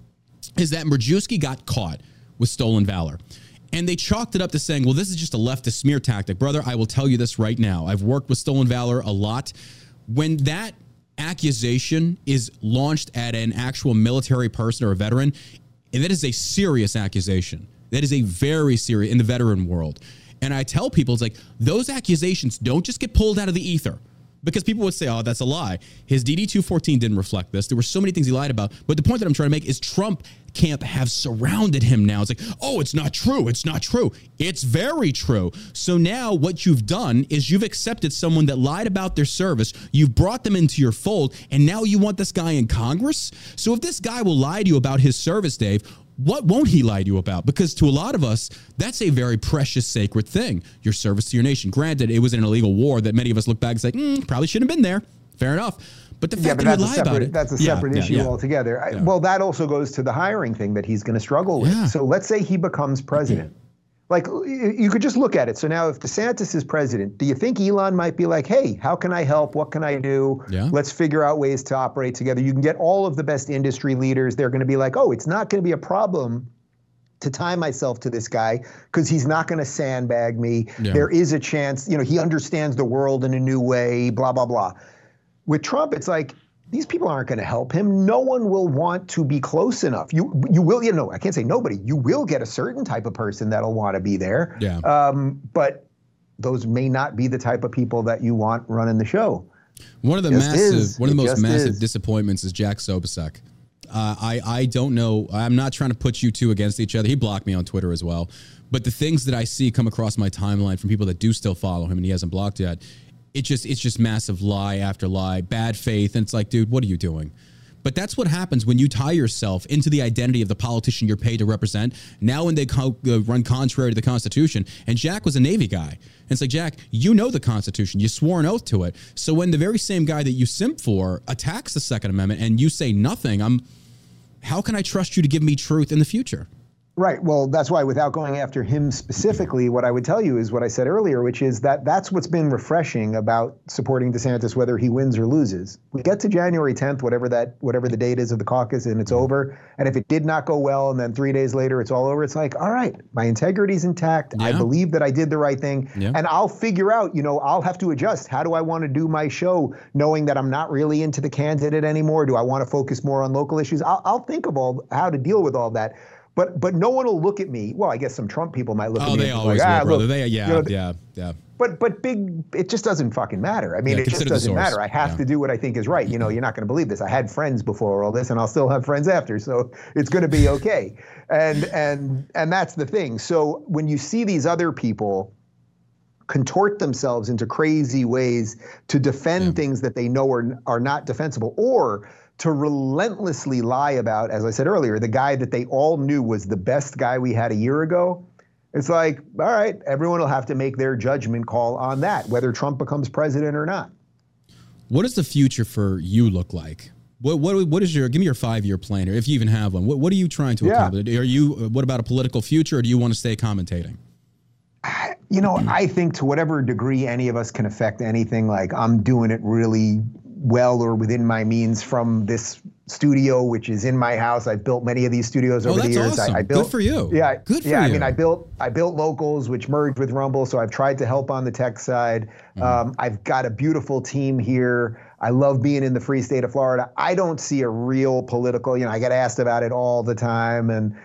is that Majewski got caught with stolen valor. And they chalked it up to saying, well, this is just a leftist smear tactic. Brother, I will tell you this right now. I've worked with stolen valor a lot. When that accusation is launched at an actual military person or a veteran, and that is a serious accusation. That is a very serious in the veteran world. And I tell people, it's like those accusations don't just get pulled out of the ether. Because people would say, oh, that's a lie. His DD 214 didn't reflect this. There were so many things he lied about. But the point that I'm trying to make is Trump camp have surrounded him now. It's like, oh, it's not true. It's not true. It's very true. So now what you've done is you've accepted someone that lied about their service. You've brought them into your fold. And now you want this guy in Congress. So if this guy will lie to you about his service, Dave, what won't he lie to you about? Because to a lot of us, that's a very precious, sacred thing. Your service to your nation. Granted, it was an illegal war that many of us look back and say, mm, probably shouldn't have been there. Fair enough. But the fact yeah, but that you lie separate, about it, that's a separate yeah, issue yeah. altogether. I, well, that also goes to the hiring thing that he's going to struggle with. So let's say he becomes president. Like you could just look at it. So now, if DeSantis is president, do you think Elon might be like, "Hey, how can I help? What can I do? Yeah. Let's figure out ways to operate together." You can get all of the best industry leaders. They're going to be like, "Oh, it's not going to be a problem." to tie myself to this guy because he's not going to sandbag me. Yeah. There is a chance, you know, he understands the world in a new way, blah, blah, blah. With Trump, it's like, these people aren't going to help him. No one will want to be close enough. You you will, you know, I can't say nobody. You will get a certain type of person that'll want to be there. Yeah. Um, but those may not be the type of people that you want running the show. One of the Just massive, is. one of the It most massive is. disappointments is Jack Posobiec. Uh, I I don't know. I'm not trying to put you two against each other. He blocked me on Twitter as well. But the things that I see come across my timeline from people that do still follow him and he hasn't blocked yet, it just it's just massive lie after lie, bad faith, and it's like, dude, what are you doing? But that's what happens when you tie yourself into the identity of the politician you're paid to represent. Now, when they co- uh, run contrary to the Constitution, and Jack was a Navy guy, and it's like Jack, you know the Constitution, you swore an oath to it. So when the very same guy that you simp for attacks the Second Amendment and you say nothing, I'm, how can I trust you to give me truth in the future? Right. Well, that's why, without going after him specifically, what I would tell you is what I said earlier, which is that that's what's been refreshing about supporting DeSantis, whether he wins or loses. We get to January 10th, whatever that, whatever the date is of the caucus, and it's mm-hmm. over. And if it did not go well, and then three days later it's all over, it's like, all right, my integrity's intact. I believe that I did the right thing, Yeah. and I'll figure out. You know, I'll have to adjust. How do I want to do my show, knowing that I'm not really into the candidate anymore? Do I want to focus more on local issues? I'll, I'll think of all how to deal with all that. But but no one will look at me. Well, I guess some Trump people might look at Oh, me. they always like, will, ah, brother. look, They, yeah, you know, yeah, yeah. But but big, it just doesn't fucking matter. I mean, Yeah, it just doesn't matter. I have Yeah. to do what I think is right. You know, you're not going to believe this. I had friends before all this, and I'll still have friends after. So it's going to be okay. and and and that's the thing. So when you see these other people contort themselves into crazy ways to defend things that they know are are not defensible, or to relentlessly lie about, as I said earlier, the guy that they all knew was the best guy we had a year ago. It's like, all right, everyone will have to make their judgment call on that, whether Trump becomes president or not. What does the future for you look like? What what what is your give me your five year plan here, if you even have one? What what are you trying to Yeah. accomplish? Are you what about a political future, or do you want to stay commentating? You know, I think to whatever degree any of us can affect anything, like I'm doing it really well or within my means from this studio, which is in my house. I've built many of these studios Oh, over the years. awesome. I, I Good built for you. Yeah, Good for yeah. I mean, I built I built locals, which merged with Rumble, so I've tried to help on the tech side. Mm-hmm. Um, I've got a beautiful team here. I love being in the free state of Florida. I don't see a real political. You know, I get asked about it all the time, and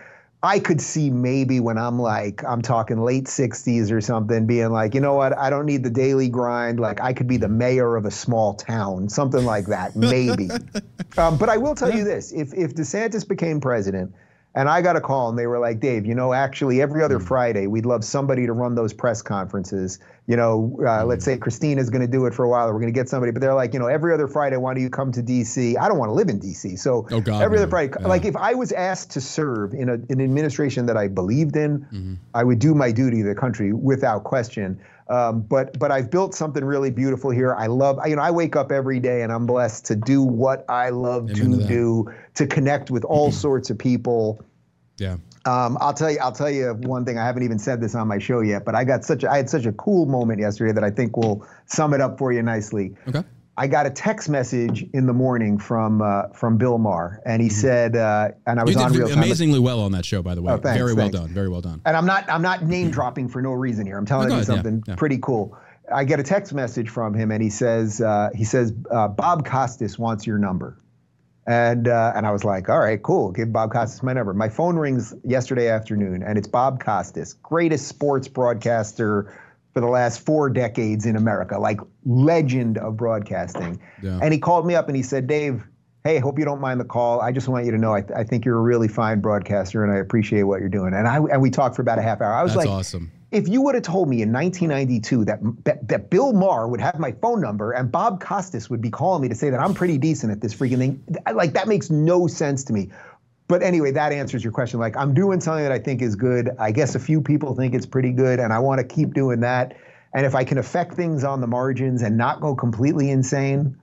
I could see maybe when I'm like, I'm talking late 60s or something, being like, you know what, I don't need the daily grind. Like, I could be the mayor of a small town, something like that, maybe. [LAUGHS] um, but I will tell you this if, if DeSantis became president, and I got a call and they were like, Dave, you know, actually every other Friday, we'd love somebody to run those press conferences. You know, uh, let's say Christina's going to do it for a while, or we're going to get somebody, but they're like, you know, every other Friday, why don't you come to DC? I don't want to live in DC. So Oh, God, every no. other Friday, Yeah. like if I was asked to serve in a, an administration that I believed in, Mm-hmm. I would do my duty to the country without question. Um, but but I've built something really beautiful here. I love you know I wake up every day and I'm blessed to do what I love Amen to to. Mm-hmm. do to connect with all [CLEARS THROAT] sorts of people. Yeah. Um, I'll tell you. I'll tell you one thing. I haven't even said this on my show yet, but I got such. A, I had such a cool moment yesterday that I think will sum it up for you nicely. Okay. I got a text message in the morning from uh, from Bill Maher, and he said, uh, and I was Mm-hmm. You on did real amazingly well on that show, by the way. Oh, thanks, very well thanks. done. Very well done. And I'm not I'm not name dropping for no reason here. I'm telling you ahead, yeah, something yeah. pretty cool. I get a text message from him, and he says uh, he says uh, Bob Costas wants your number. And uh, and I was like, all right, cool. Give Bob Costas my number. My phone rings yesterday afternoon, and it's Bob Costas, greatest sports broadcaster for the last four decades in America, like legend of broadcasting. Yeah. And he called me up and he said, Dave, hey, hope you don't mind the call. I just want you to know I, th- I think you're a really fine broadcaster and I appreciate what you're doing. And I and we talked for about a half hour. I was That's like, awesome. if you would have told me in 1992 that, that that Bill Maher would have my phone number and Bob Costas would be calling me to say that I'm pretty decent at this freaking thing, like that makes no sense to me. But anyway, that answers your question. Like I'm doing something that I think is good. I guess a few people think it's pretty good, and I want to keep doing that. And if I can affect things on the margins and not go completely insane,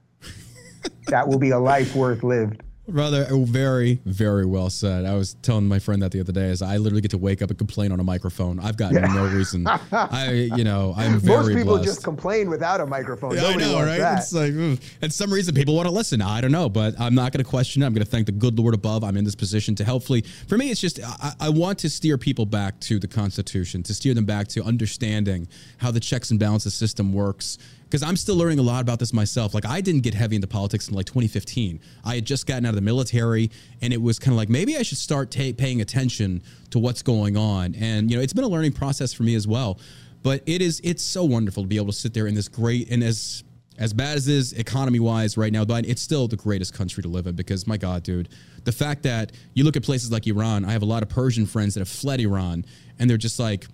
[LAUGHS] that will be a life worth lived. Brother, oh, very, very well said. I was telling my friend that the other day. Is I literally get to wake up and complain on a microphone. I've got no reason. I, you know, [LAUGHS] I'm very Most people blessed. just complain without a microphone. Yeah, I know, right? that. It's like, ugh. and some reason people want to listen. I don't know, but I'm not going to question it. I'm going to thank the good Lord above. I'm in this position to helpfully. for me, it's just, I, I want to steer people back to the Constitution, to steer them back to understanding how the checks and balances system works. Because I'm still learning a lot about this myself. Like, I didn't get heavy into politics in like 2015. I had just gotten out of the military, and it was kind of like, maybe I should start ta- paying attention to what's going on. And, you know, it's been a learning process for me as well. But it is, it's so wonderful to be able to sit there in this great, and as, as bad as is economy wise right now, but it's still the greatest country to live in because my God, dude, the fact that you look at places like Iran, I have a lot of Persian friends that have fled Iran and they're just like,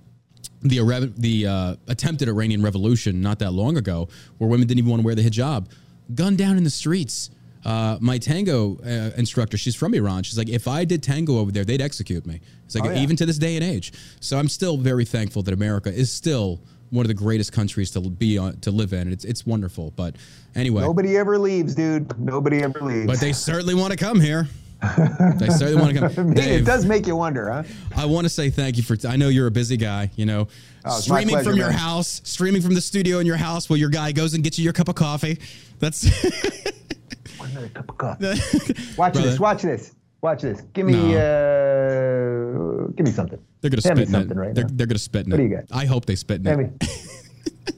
the the uh, attempted Iranian Revolution not that long ago, where women didn't even want to wear the hijab, gunned down in the streets. Uh, my tango uh, instructor, she's from Iran. She's like, if I did tango over there, they'd execute me. It's like Oh, yeah. even to this day and age. So I'm still very thankful that America is still one of the greatest countries to be on, to live in. It's it's wonderful. But anyway, Nobody ever leaves, dude. Nobody ever leaves. but they certainly want to come here. They certainly want to come. [LAUGHS] mean, it does make you wonder, huh? I want to say thank you for. I know you're a busy guy. You know, Oh, streaming pleasure, from your man. house, streaming from the studio in your house, while your guy goes and gets you your cup of coffee. That's [LAUGHS] another cup of coffee. [LAUGHS] Watch Brother. this. Watch this. Watch this. Give me, uh, give me something. they're gonna Hand spit in it. something right they're, now. they're gonna spit in What it. do you got? I hope they spit in Hand it. me.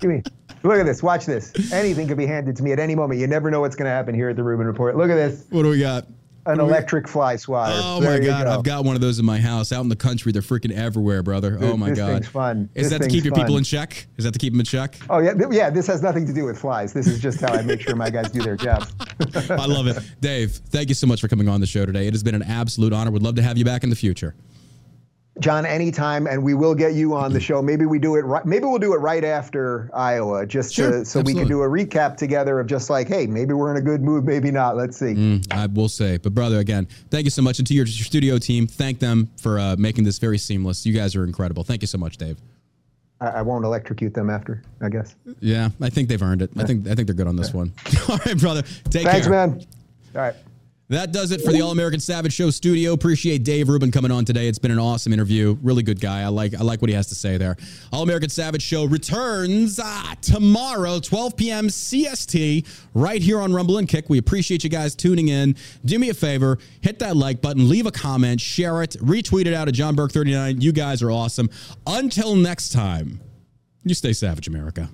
give me. Look at this. Watch this. Anything could be handed to me at any moment. You never know what's going to happen here at the Rubin Report. Look at this. What do we got? An electric fly swatter. Oh There my god, go. I've got one of those in my house. Out in the country, they're freaking everywhere, brother. oh my this god. thing's fun. Is This that to keep your people in check? Is that to keep them in check? Oh yeah, th- yeah. This has nothing to do with flies. This is just how I make sure my guys do their job. [LAUGHS] I love it. Dave, thank you so much for coming on the show today. It has been an absolute honor. Would love to have you back in the future. John, anytime, and we will get you on the show. Maybe we do it. Right, maybe we'll do it right after Iowa, just Sure, to, so we can do a recap together of just like, hey, maybe we're in a good mood, maybe not. Let's see. Mm, I will say, but brother, again, thank you so much, and to your, your studio team, thank them for uh, making this very seamless. You guys are incredible. Thank you so much, Dave. I, I won't electrocute them after, I guess. Yeah, I think they've earned it. I think I think they're good on this one. [LAUGHS] All right, brother. Take Thanks, care. man. All right. That does it for the All American Savage Show studio. Appreciate Dave Rubin coming on today. It's been an awesome interview. Really good guy. I like I like what he has to say there. All American Savage Show returns ah, tomorrow, 12 p.m. CST, right here on Rumble and Kick. We appreciate you guys tuning in. Do me a favor, hit that like button, leave a comment, share it, retweet it out at John Burk 39. You guys are awesome. Until next time, you stay savage, America.